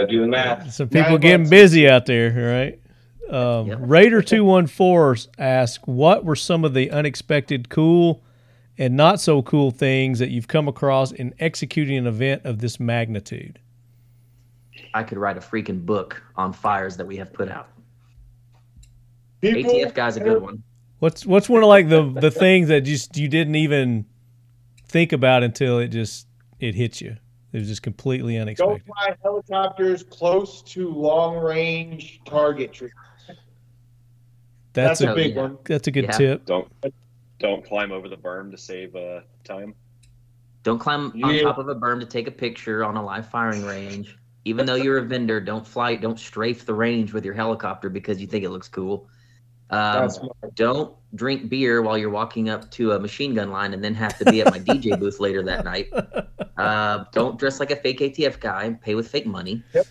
Gotta do the math. Some people Nine getting months. busy out there, right? Um, Yep. Raider two one four asks, "What were some of the unexpected, cool, and not so cool things that you've come across in executing an event of this magnitude?" I could write a freaking book on fires that we have put out. People, ATF guy's a good one. What's what's one of like the the things that just you didn't even think about until it just it hits you? It was just completely unexpected. Don't unexpected. fly helicopters close to long range target trees. That's That's a a big yeah. one. that's a good Yeah. tip. Don't don't climb over the berm to save uh, time. Don't climb on top of a berm to take a picture on a live firing range. Even though you're a vendor, don't fly, don't strafe the range with your helicopter because you think it looks cool. Um, don't drink beer while you're walking up to a machine gun line and then have to be at my DJ booth later that night. Uh, don't dress like a fake ATF guy and pay with fake money. Yep.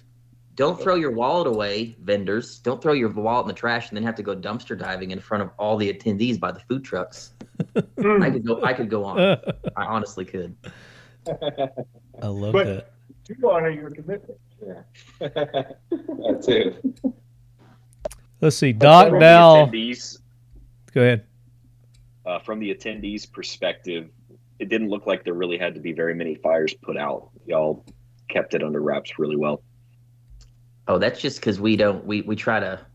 Don't throw your wallet away, vendors. Don't throw your wallet in the trash and then have to go dumpster diving in front of all the attendees by the food trucks. I could go. I could go on. I honestly could. I love But- that. to honor your commitment. that too. Let's see, Doc From Dow. the attendees, Go ahead. uh, from the attendees' perspective, it didn't look like there really had to be very many fires put out. Y'all kept it under wraps really well. Oh, that's just because we don't. We we try to.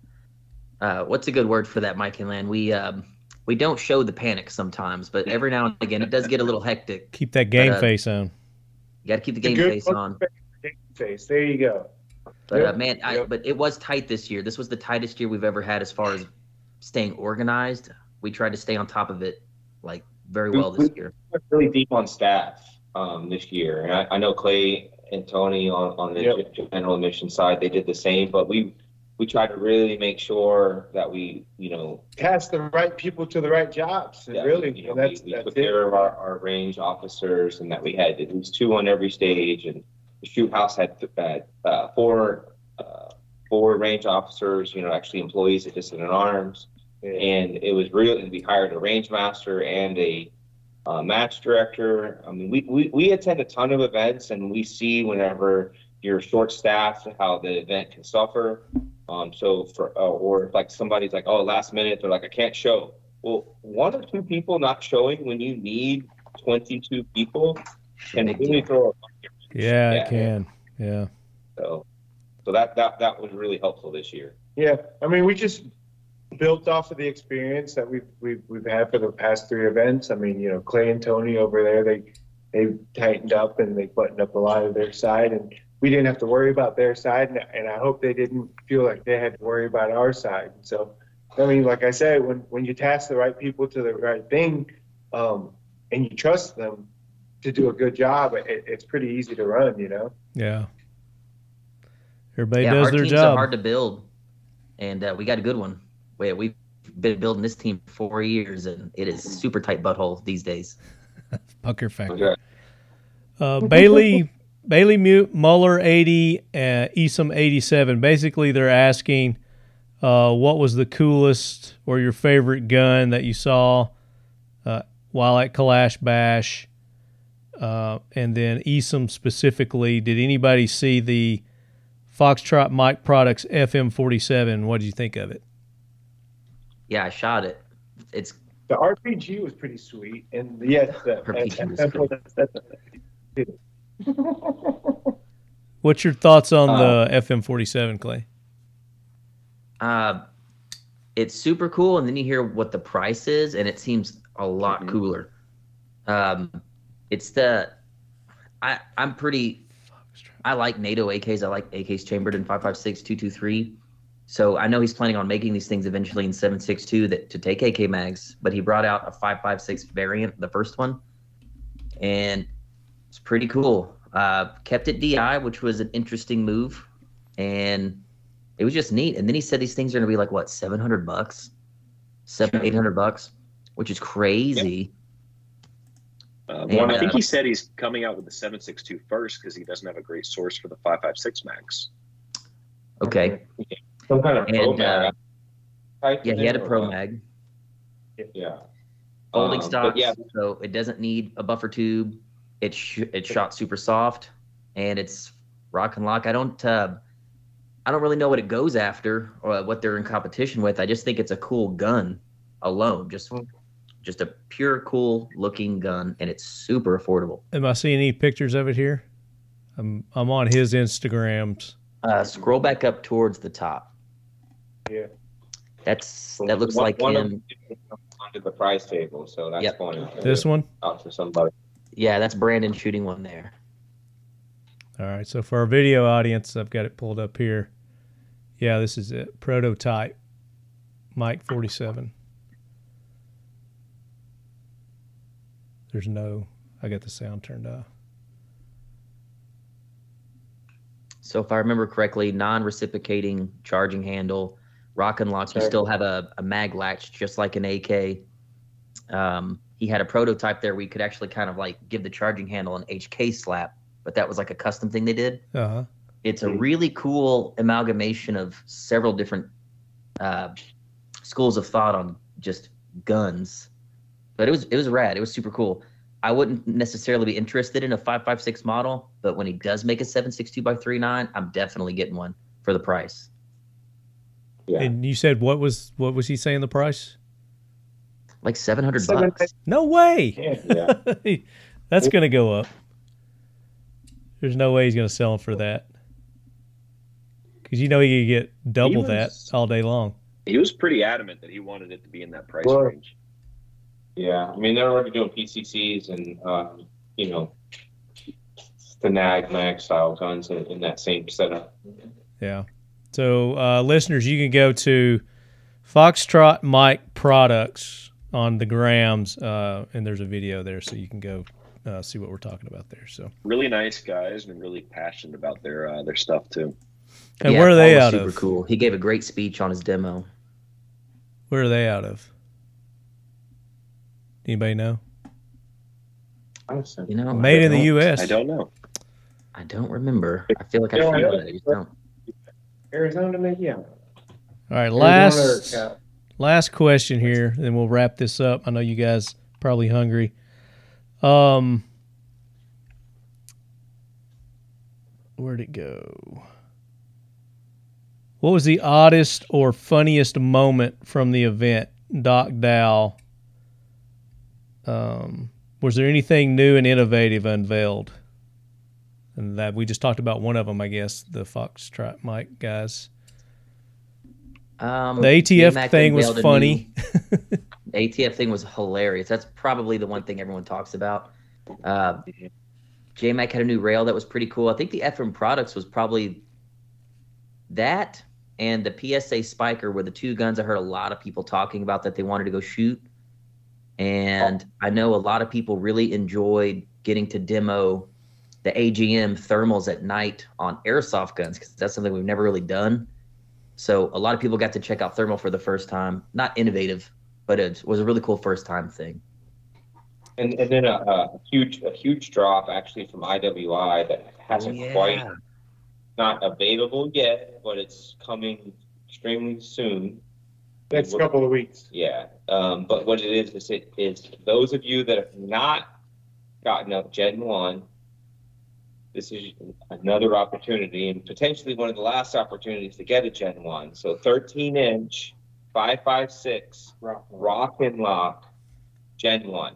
Uh, what's a good word for that, Mike and Lan? We um we don't show the panic sometimes, but every now and again it does get a little hectic. Keep that game uh, face on. You got to keep the It's a game good face on. Game Face. There you go. But uh, Yep, man, I, yep. but it was tight this year. This was the tightest year we've ever had as far as staying organized. We tried to stay on top of it like very well this year. We're really deep on staff. um, this year. And I, I know Clay and Tony on, on the Yep. general admission side, they did the same, but we, we tried to really make sure that we, you know, Task the right people to the right jobs, and Yeah, really, you know, that's, we, we that's took it. care of our, our range officers and that we had at least two on every stage and the shoot house had, had uh, four, uh, four range officers, you know, actually employees at Dissident Arms. Yeah. And it was really, we hired a range master and a uh, match director. I mean, we, we, we attend a ton of events and we see whenever you're short staffed, how the event can suffer. Um, so for, uh, or if like somebody's like, oh, last minute, they're like, I can't show. Well, one or two people not showing when you need 22 people can Big really throw a Yeah, Yeah. it can. Yeah. so, so that, that, that was really helpful this year. Yeah, I mean, we just built off of the experience that we've we've we've had for the past three events. I mean, you know, Clay and Tony over there, they they tightened up and they buttoned up a lot of their side, and we didn't have to worry about their side, and, and I hope they didn't feel like they had to worry about our side. So, I mean, like I said, when when you task the right people to the right thing, um, and you trust them to do a good job, it, it's pretty easy to run, you know. Yeah. Everybody yeah, does our their teams are job. hard to build, and uh, we got a good one. Wait, we've been building this team for four years, and it is super tight butthole these days. Pucker factor. Uh, Bailey, Bailey Mute, Muller 80, uh, Esom 87. Basically, they're asking uh, what was the coolest or your favorite gun that you saw uh, while at Kalash Bash. Uh, and then Esom specifically, did anybody see the Foxtrot Mike Products FM47? What did you think of it? Yeah, I shot it. It's The RPG was pretty sweet, and yes, the, RPG was that's cool. that's- What's your thoughts on Uh, the FM47, Clay? uh, it's super cool, and then you hear what the price is, and it seems a lot Mhm. cooler. Um, it's the I I'm pretty I like NATO AKs. I like AKs chambered in 556, 223. So I know he's planning on making these things eventually in 762 that to take AK mags, but he brought out a 556 variant, the first one, and it's pretty cool. Uh, kept it DI, which was an interesting move, and it was just neat. And then he said these things are going to be like what 700 bucks, seven 800 bucks, which is crazy. Um, And, I think uh, he said he's coming out with the 762 first because he doesn't have a great source for the 556 max. Okay, Some kind of pro And, mag. type yeah, he had a pro what? mag. Yeah. folding Um, stocks, yeah. so it doesn't need a buffer tube. It's sh- it's shot super soft, and it's rock and lock. I don't uh, I don't really know what it goes after or what they're in competition with. I just think it's a cool gun alone, just Hmm. just a pure cool looking gun, and it's super affordable. Am I seeing any pictures of it here? I'm I'm on his Instagrams. Uh, scroll back up towards the top. Yeah. That's that looks One- like one him. them Onto the price table, so that's Yep. going This one. out to somebody. Yeah, that's Brandon shooting one there. All right. So for our video audience, I've got it pulled up here. Yeah, this is it. Prototype. Mike 47. There's no. I got the sound turned off. So if I remember correctly, non-reciprocating charging handle, rock and locks. You Okay. still have a, a mag latch, just like an AK. Um, he had a prototype there where you could actually kind of like give the charging handle an HK slap, but that was like a custom thing they did. Uh huh. It's a really cool amalgamation of several different uh, schools of thought on just guns. But it was it was rad. It was super cool. I wouldn't necessarily be interested in a 556 model, but when he does make a 762 by 39, I'm definitely getting one for the price. Yeah. And you said what was what was he saying the price? Like 700 Seven- bucks. No way. Yeah. Yeah. That's gonna go up. There's no way he's gonna sell them for that. Because you know he could get double that all day long. He was pretty adamant that he wanted it to be in that price Well- range. Yeah, I mean, they're already doing PCCs and, um, you know, the NAG mag style guns in, in that same setup. Yeah. So, uh, listeners, you can go to Foxtrot Mike Products on the grams, uh, and there's a video there, so you can go uh, see what we're talking about there. So, Really nice guys and really passionate about their uh, their stuff too. and Yeah, where are they Paul was out super of? cool. He gave a great speech on his demo. Where are they out of? Anybody know? You know, Made I in the don't- U.S. I don't know. I don't remember. I feel like I Yeah, should yeah. know that. I just don't. Arizona, maybe. Yeah. All right, last last question here, then we'll wrap this up. I know you guys probably hungry. Um, where'd it go? What was the oddest or funniest moment from the event, Doc Dow? Um, was there anything new and innovative unveiled? And that we just talked about one of them, I guess, the Foxtrot Mike guys. Um, The ATF thing was funny. the ATF thing was hilarious. That's probably the one thing everyone talks about. Uh, JMac had a new rail that was pretty cool. I think the FM products was probably that and the PSA Spiker were the two guns I heard a lot of people talking about that they wanted to go shoot. And I know a lot of people really enjoyed getting to demo the AGM thermals at night on airsoft guns because that's something we've never really done. So a lot of people got to check out thermal for the first time. Not innovative, but it was a really cool first time thing. And, and then a, a huge, a huge drop actually from IWI that hasn't Oh, quite, not available yet, but it's coming extremely soon. Next couple of weeks. Yeah, um, but what it is, is it is those of you that have not gotten up Gen One, this is another opportunity and potentially one of the last opportunities to get a Gen One. So thirteen inch, five five six, rock and lock, Gen One,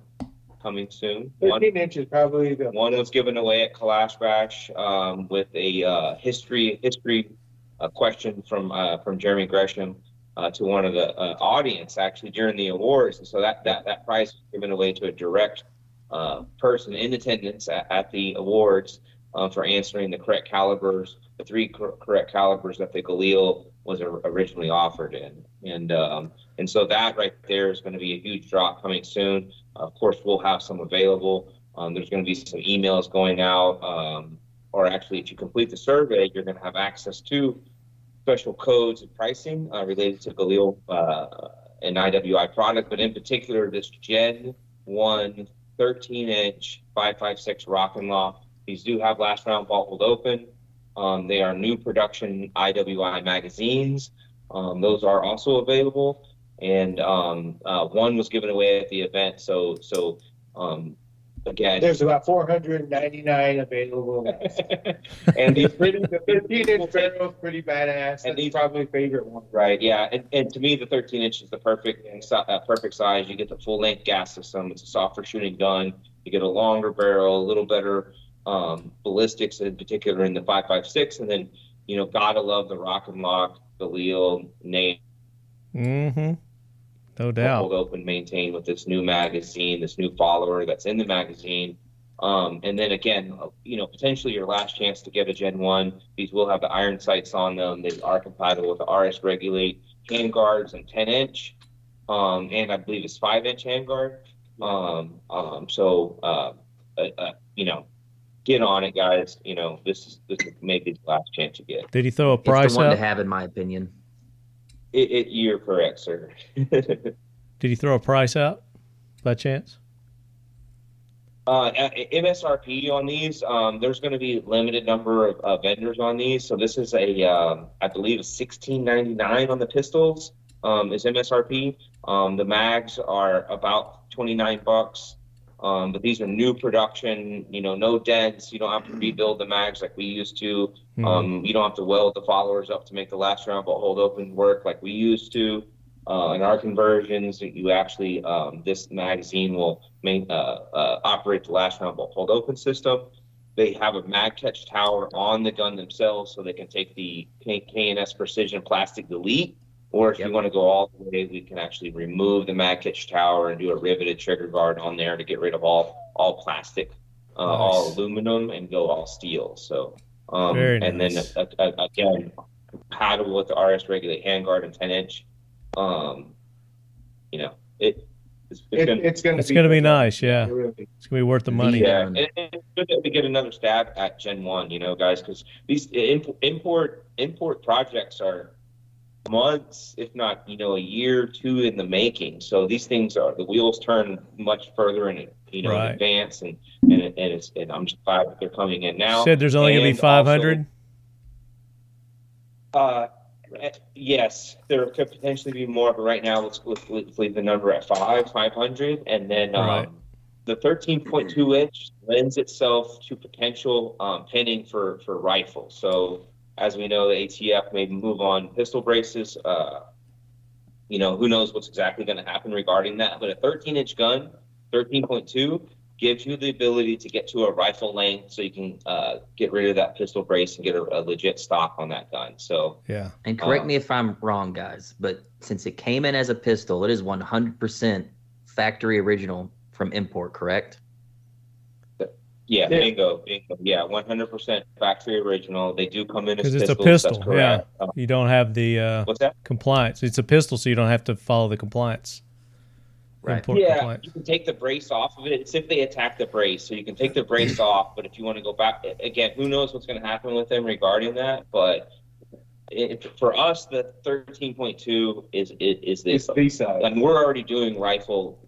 coming soon. One, Thirteen inches probably the one was given away at Kalash Bash um, with a uh, history history uh, question from uh, from Jeremy Gresham uh, to one of the uh, audience actually during the awards, and so that that that prize was given away to a direct uh, person in attendance at, at the awards uh, for answering the correct calibers, the three cor- correct calibers that the Galil was or- originally offered in, and um, and so that right there is going to be a huge drop coming soon. Of course, we'll have some available. Um, there's going to be some emails going out, um, or actually, if you complete the survey, you're going to have access to special codes and pricing uh, related to Galil uh, and IWI product, but in particular, this Gen 1 13 inch 556 Rock and Lock. These do have last round hold open. Um, they are new production IWI magazines. Um, those are also available and um, uh, one was given away at the event. So, so um, again, There's about 499 available. and these pretty, The 15 inch barrel is pretty badass. And these- probably favorite one. right? Yeah, and, and to me, the 13 inch is the perfect uh, perfect size. You get the full length gas system. It's a softer shooting gun. You get a longer barrel, a little better um, ballistics, in particular in the 5.56, and then you know, gotta love the Rock and Lock, the Leo name. Mm-hmm. No doubt. hold doubt. open, maintain with this new magazine, this new follower that's in the magazine. Um, and then again, you know, potentially your last chance to get a Gen 1. These will have the iron sights on them. They are compatible with the RS Regulate handguards and 10 inch. Um, and I believe it's 5 inch handguard. Um, um, so, uh, uh, uh, you know, get on it, guys. You know, this is, this is maybe the last chance you get. Did he throw a It's price the one out? to have, in my opinion. It, it, you're correct, sir. Did he throw a price out by chance? Uh, MSRP on these, um, there's going to be limited number of uh, vendors on these. So this is a, um, I believe, sixteen ninety nine on the pistols um, is MSRP. Um, the mags are about twenty nine bucks, um, but these are new production. You know, no dents. You don't have to rebuild the mags like we used to. Hmm. Um, you don't have to weld the followers up to make the last round but hold open work like we used to. Uh, in our conversions, you actually um, this magazine will main, uh, uh, operate the last round bolt hold open system. They have a mag catch tower on the gun themselves, so they can take the K- KNS Precision plastic delete. Or if Yep. you want to go all the way, we can actually remove the mag catch tower and do a riveted trigger guard on there to get rid of all all plastic, uh, all aluminum, and go all steel. So, um, Very and nice. then uh, again, compatible with the RS Regulate handguard and 10 inch. Um, you know, it It's, it's It, gonna, it's gonna It's be. gonna be nice. Yeah, Really. it's gonna be worth the money. yeah, and and it's good that we get another stab at Gen One, you know, guys, because these imp- import import projects are months, if not you know, a year or two in the making. So these things are the wheels turn much further in you know Right. in advance, and and, and it's and I'm just glad that they're coming in now. Said there's only gonna be And 500. Uh, yes, there could potentially be more, but right now let's, let's, let's leave the number at five, five hundred, and then um, Right. the thirteen point two inch lends itself to potential um, pinning for for rifles. So as we know, the ATF may move on pistol braces. Uh, you know, who knows what's exactly going to happen regarding that? But a 13 inch gun, 13.2, gives you the ability to get to a rifle length, so you can uh, get rid of that pistol brace and get a, a legit stock on that gun. So Yeah. And correct Um, me if I'm wrong, guys, but since it came in as a pistol, it is 100% factory original from import, correct? Yeah, Yeah. bingo, bingo. Yeah, one hundred percent factory original. They do come in as 'Cause it's a pistols, that's pistol, yeah. correct. Uh, You don't have the uh, what's that? compliance. It's a pistol, so you don't have to follow the compliance. Right. Import yeah, compliance. you can take the brace off of it. It's if they attack the brace, so you can take the brace off. But if you want to go back again, who knows what's going to happen with them regarding that? But it, for us, the thirteen point two is is, is It's this. B. And we're already doing rifle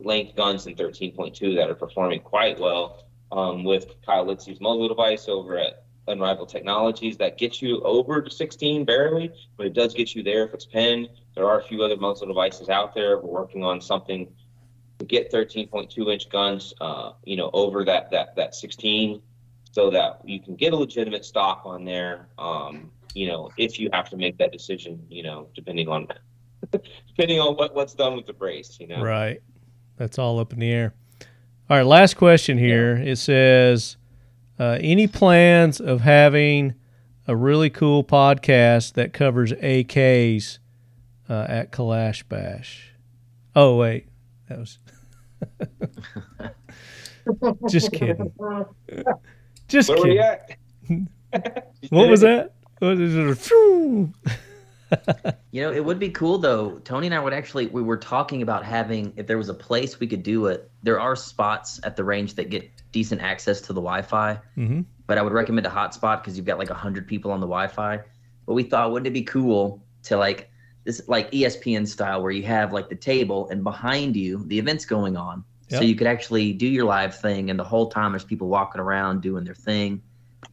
length guns in 13.2 that are performing quite well um, with Kyle Litzy's muzzle device over at Unrivaled Technologies that gets you over to 16 barely, but it does get you there if it's pinned. There are a few other muzzle devices out there. We're working on something to get 13.2 inch guns, uh, you know, over that that that 16, so that you can get a legitimate stock on there. Um, you know, if you have to make that decision, you know, depending on depending on what, what's done with the brace, you know. Right. That's all up in the air. All right, last question here. It says, uh, any plans of having a really cool podcast that covers AKs uh, at Kalash Bash? Oh wait, that was just kidding. Just Where we kidding. at? What was that? What is it? You know, it would be cool though. Tony and I would actually we were talking about having if there was a place we could do it. There are spots at the range that get decent access to the Wi-Fi, Mhm. but I would recommend a hotspot because you've got like hundred people on the Wi-Fi. But we thought, wouldn't it be cool to like this like ESPN style where you have like the table and behind you the event's going on, Yep. so you could actually do your live thing, and the whole time there's people walking around doing their thing.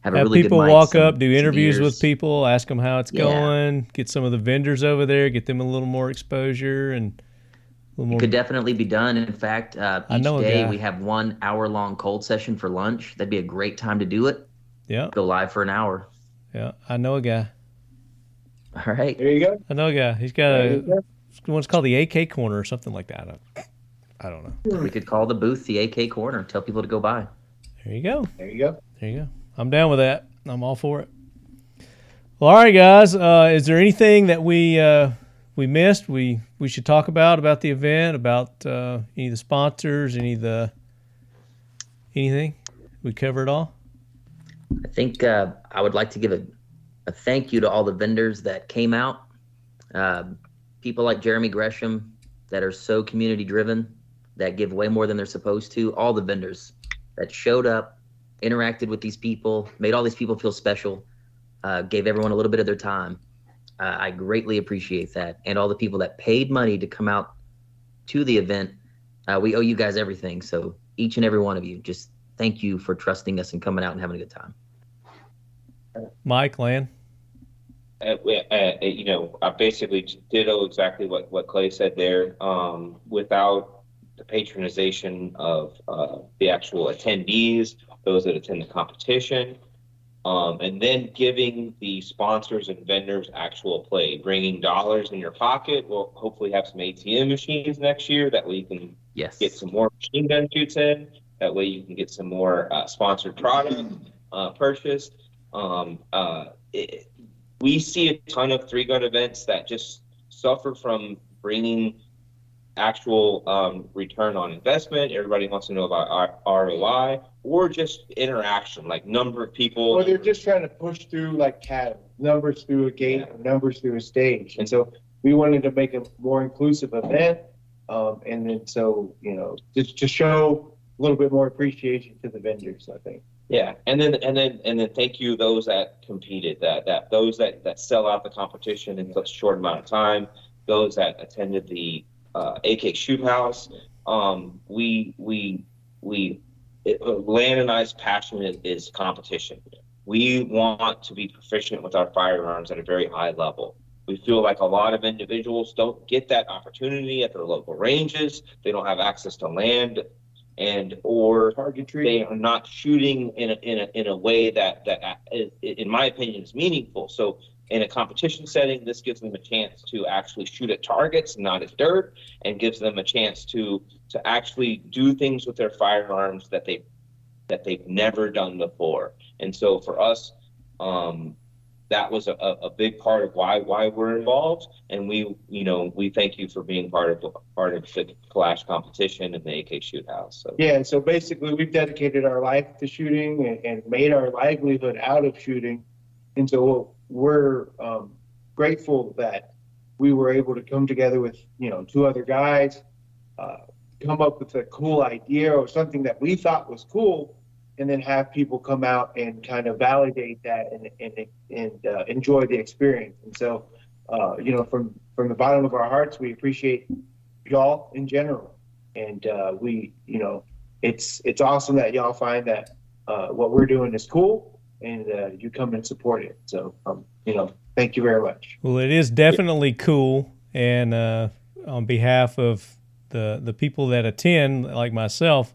Have, a Have really people good walk up, do interviews beers. with people, ask them how it's Yeah. going, get some of the vendors over there, get them a little more exposure and a little more. could definitely be done. In fact, uh, I each know day we have one hour long cold session for lunch. That'd be a great time to do it. yeah, Go live for an hour. yeah. I know a guy. All right. There you go. I know a guy. He's got There a you go. one's called the AK corner or something like that. I don't, I don't know. We could call the booth the AK corner. Tell people to go by. There you go. There you go. There you go. I'm down with that. I'm all for it. Well, all right, guys. Uh, is there anything that we uh, we missed? We we should talk about about the event, about uh, any of the sponsors, any of the anything. We cover it all. I think uh, I would like to give a, a thank you to all the vendors that came out. Um, people like Jeremy Gresham that are so community driven, that give way more than they're supposed to. All the vendors that showed up, interacted with these people, made all these people feel special, uh, gave everyone a little bit of their time. Uh, I greatly appreciate that. And all the people that paid money to come out to the event, uh, we owe you guys everything. So each and every one of you, just thank you for trusting us and coming out and having a good time. Mike, Lan. Uh, uh, you know, I basically ditto exactly what, what Clay said there. Um, without the patronization of uh, the actual attendees, those that attend the competition, um, and then giving the sponsors and vendors actual play, bringing dollars in your pocket. We'll hopefully have some ATM machines next year that way you can Yes. get some more machine gun shoots in. That way you can get some more uh, sponsored product uh, purchased. Um, uh, it, we see a ton of three gun events that just suffer from bringing actual um, return on investment. Everybody wants to know about ROI or just interaction, like number of people. Well, they're just trying to push through like cattle, numbers through a gate, or numbers through a stage. And so we wanted to make a more inclusive event. Um, and then so, you know, just to show a little bit more appreciation to the vendors, I think. Yeah, and then and then and then thank you those that competed, that that those that that sell out the competition in such a short amount of time, those that attended the uh, AK Shoot House. Um, we we we it, uh, Lan and I's passion is, is competition. We want to be proficient with our firearms at a very high level. We feel like a lot of individuals don't get that opportunity at their local ranges. They don't have access to land and or Targetry. they are not shooting in a, in a, in a way that, that, uh, in my opinion, is meaningful. So in a competition setting, this gives them a chance to actually shoot at targets, not at dirt, and gives them a chance to, to actually do things with their firearms that they, that they've never done before. And so for us, um, that was a, a big part of why, why we're involved. And we, you know, we thank you for being part of, part of the Kalash competition and the AK Shoot House. So. Yeah, and so basically, we've dedicated our life to shooting and, and made our livelihood out of shooting. And so we're um, grateful that we were able to come together with, you know, two other guys, uh, come up with a cool idea or something that we thought was cool, and then have people come out and kind of validate that and, and, and uh, enjoy the experience. And so, uh, you know, from, from the bottom of our hearts, we appreciate y'all in general. And uh, we, you know, it's it's awesome that y'all find that uh, what we're doing is cool and uh, you come and support it. So, um, you know, thank you very much. Well, it is definitely cool, and uh, on behalf of the the people that attend, like myself,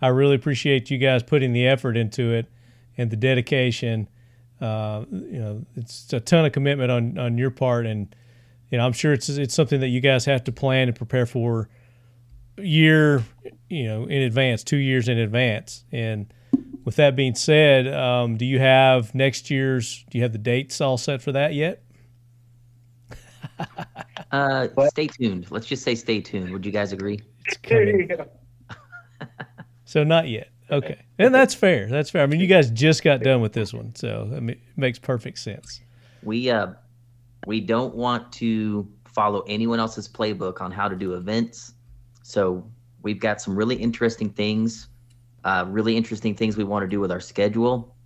I really appreciate you guys putting the effort into it and the dedication. Uh, you know, it's a ton of commitment on on your part, and you know, I'm sure it's it's something that you guys have to plan and prepare for year, you know, in advance, two years in advance, and with that being said, um, do you have next year's? Do you have the dates all set for that yet? Uh, stay tuned. Let's just say stay tuned. Would you guys agree? It's. So not yet. Okay, and that's fair. That's fair. I mean, you guys just got done with this one, so I mean, it makes perfect sense. We uh, we don't want to follow anyone else's playbook on how to do events. So we've got some really interesting things, uh, really interesting things we want to do with our schedule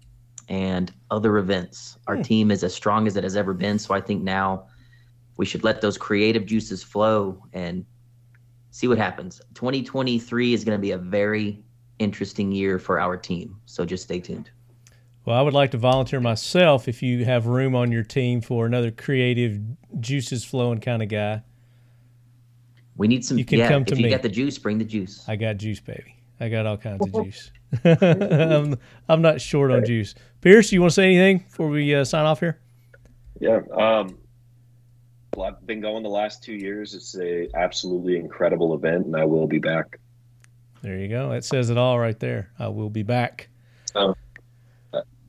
and other events. Our Hmm. team is as strong as it has ever been. So I think now we should let those creative juices flow and see what happens. 2023 is going to be a very interesting year for our team. So just stay tuned. Well, I would like to volunteer myself if you have room on your team for another creative, juices flowing kind of guy. We need some. You can yeah, come if to you me. got the juice, bring the juice. I got juice, baby. I got all kinds of juice. I'm, I'm not short on juice. Pierce, you want to say anything before we uh, sign off here? Yeah. Um, well, I've been going the last two years. It's a absolutely incredible event, and I will be back. There you go. That says it all right there. I will be back.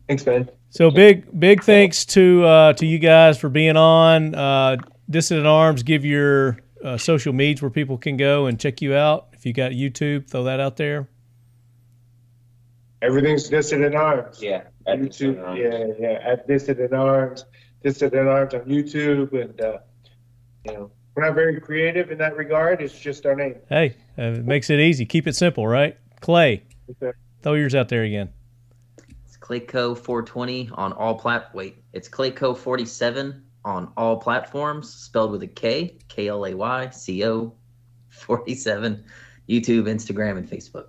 Thanks, Ben. So big, big thanks to uh, to you guys for being on. Uh, Dissident Arms, give your uh, social medias where people can go and check you out. If you got YouTube, throw that out there. Everything's Dissident Arms. Yeah. at YouTube. center. Yeah, yeah. At Dissident Arms, in Arms on YouTube, and uh, you know, we're not very creative in that regard. It's just our name. Hey, uh, it makes it easy. Keep it simple, right? Clay, Okay. throw yours out there again. It's Klayco 420 on all plat. Wait, it's Klayco 47 on all platforms, spelled with a K, K L A Y C O 47, YouTube, Instagram, and Facebook.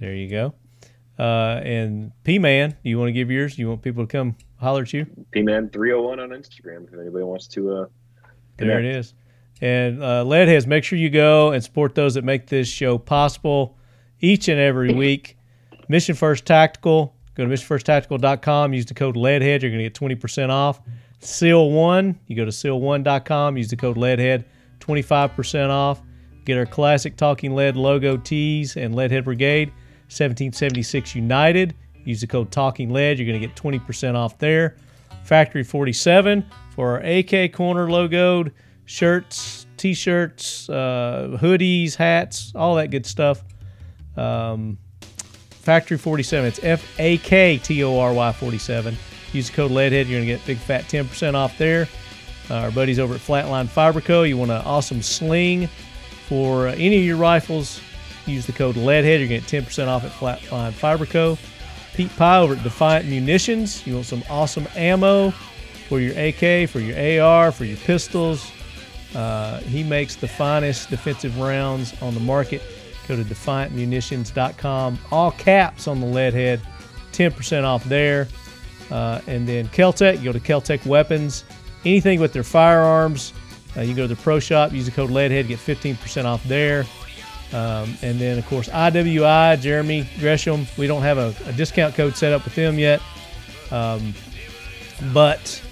There you go. Uh, and P Man, you want to give yours? You want people to come holler at you? P-Man 301 on Instagram if anybody wants to. Uh, There it is. And uh, Leadheads, make sure you go and support those that make this show possible each and every week. Mission First Tactical. Go to missionfirsttactical.com. Use the code LEADHEAD. You're going to get 20% off. Seal One. You go to seal1.com. Use the code LEADHEAD. 25% off. Get our classic Talking Lead logo tees and Leadhead Brigade. 1776 United. Use the code Talking Lead. You're going to get 20% off there. Factory 47 for our AK Corner logoed shirts, t-shirts, uh, hoodies, hats, all that good stuff. Um, Factory 47. It's F A K T O R Y 47. Use the code LEADHEAD. You're going to get big fat 10% off there. Uh, our buddies over at Flatline Fiber Co. You want an awesome sling for uh, any of your rifles, use the code LEADHEAD. You're going to get 10% off at Flatline Fiber Co. Pete Pye over at Defiant Munitions. You want some awesome ammo for your AK, for your AR, for your pistols. Uh, he makes the finest defensive rounds on the market. Go to defiantmunitions.com. All caps on the lead head, 10% off there. Uh, and then Keltec, go to Keltec Weapons. Anything with their firearms, uh, you go to the pro shop, use the code LEADHEAD, get 15% off there. Um, and then, of course, IWI, Jeremy Gresham. We don't have a, a discount code set up with them yet, um, but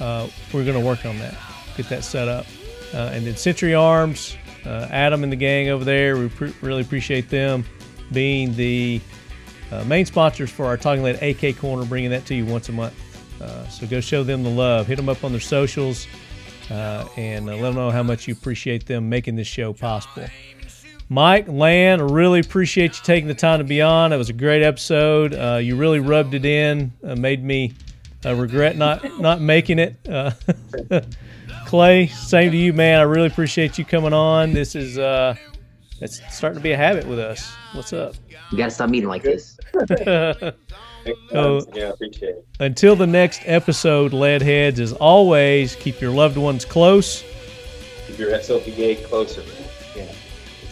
uh, we're going to work on that, get that set up. Uh, and then Century Arms, uh, Adam and the gang over there. We pre- really appreciate them being the uh, main sponsors for our Talking Lead AK Corner, bringing that to you once a month. Uh, so go show them the love. Hit them up on their socials uh, and uh, let them know how much you appreciate them making this show possible. Mike Lan, really appreciate you taking the time to be on. It was a great episode. Uh, you really rubbed it in, uh, made me uh, regret not not making it. Uh, Clay, same to you, man. I really appreciate you coming on. This is uh, it's starting to be a habit with us. What's up? You got to stop meeting like this. Oh. yeah, appreciate it. Until the next episode, Leadheads, as always, keep your loved ones close. Keep your SLPA closer. Yeah.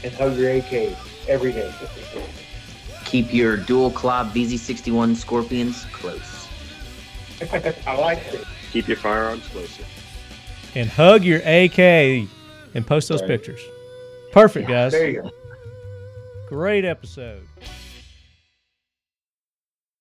And hug your AK every day. Keep your dual club VZ61 Scorpions close. I like it. Keep your firearms closer. And hug your AK and post those Right. pictures. Perfect, guys. There you go. Great episode.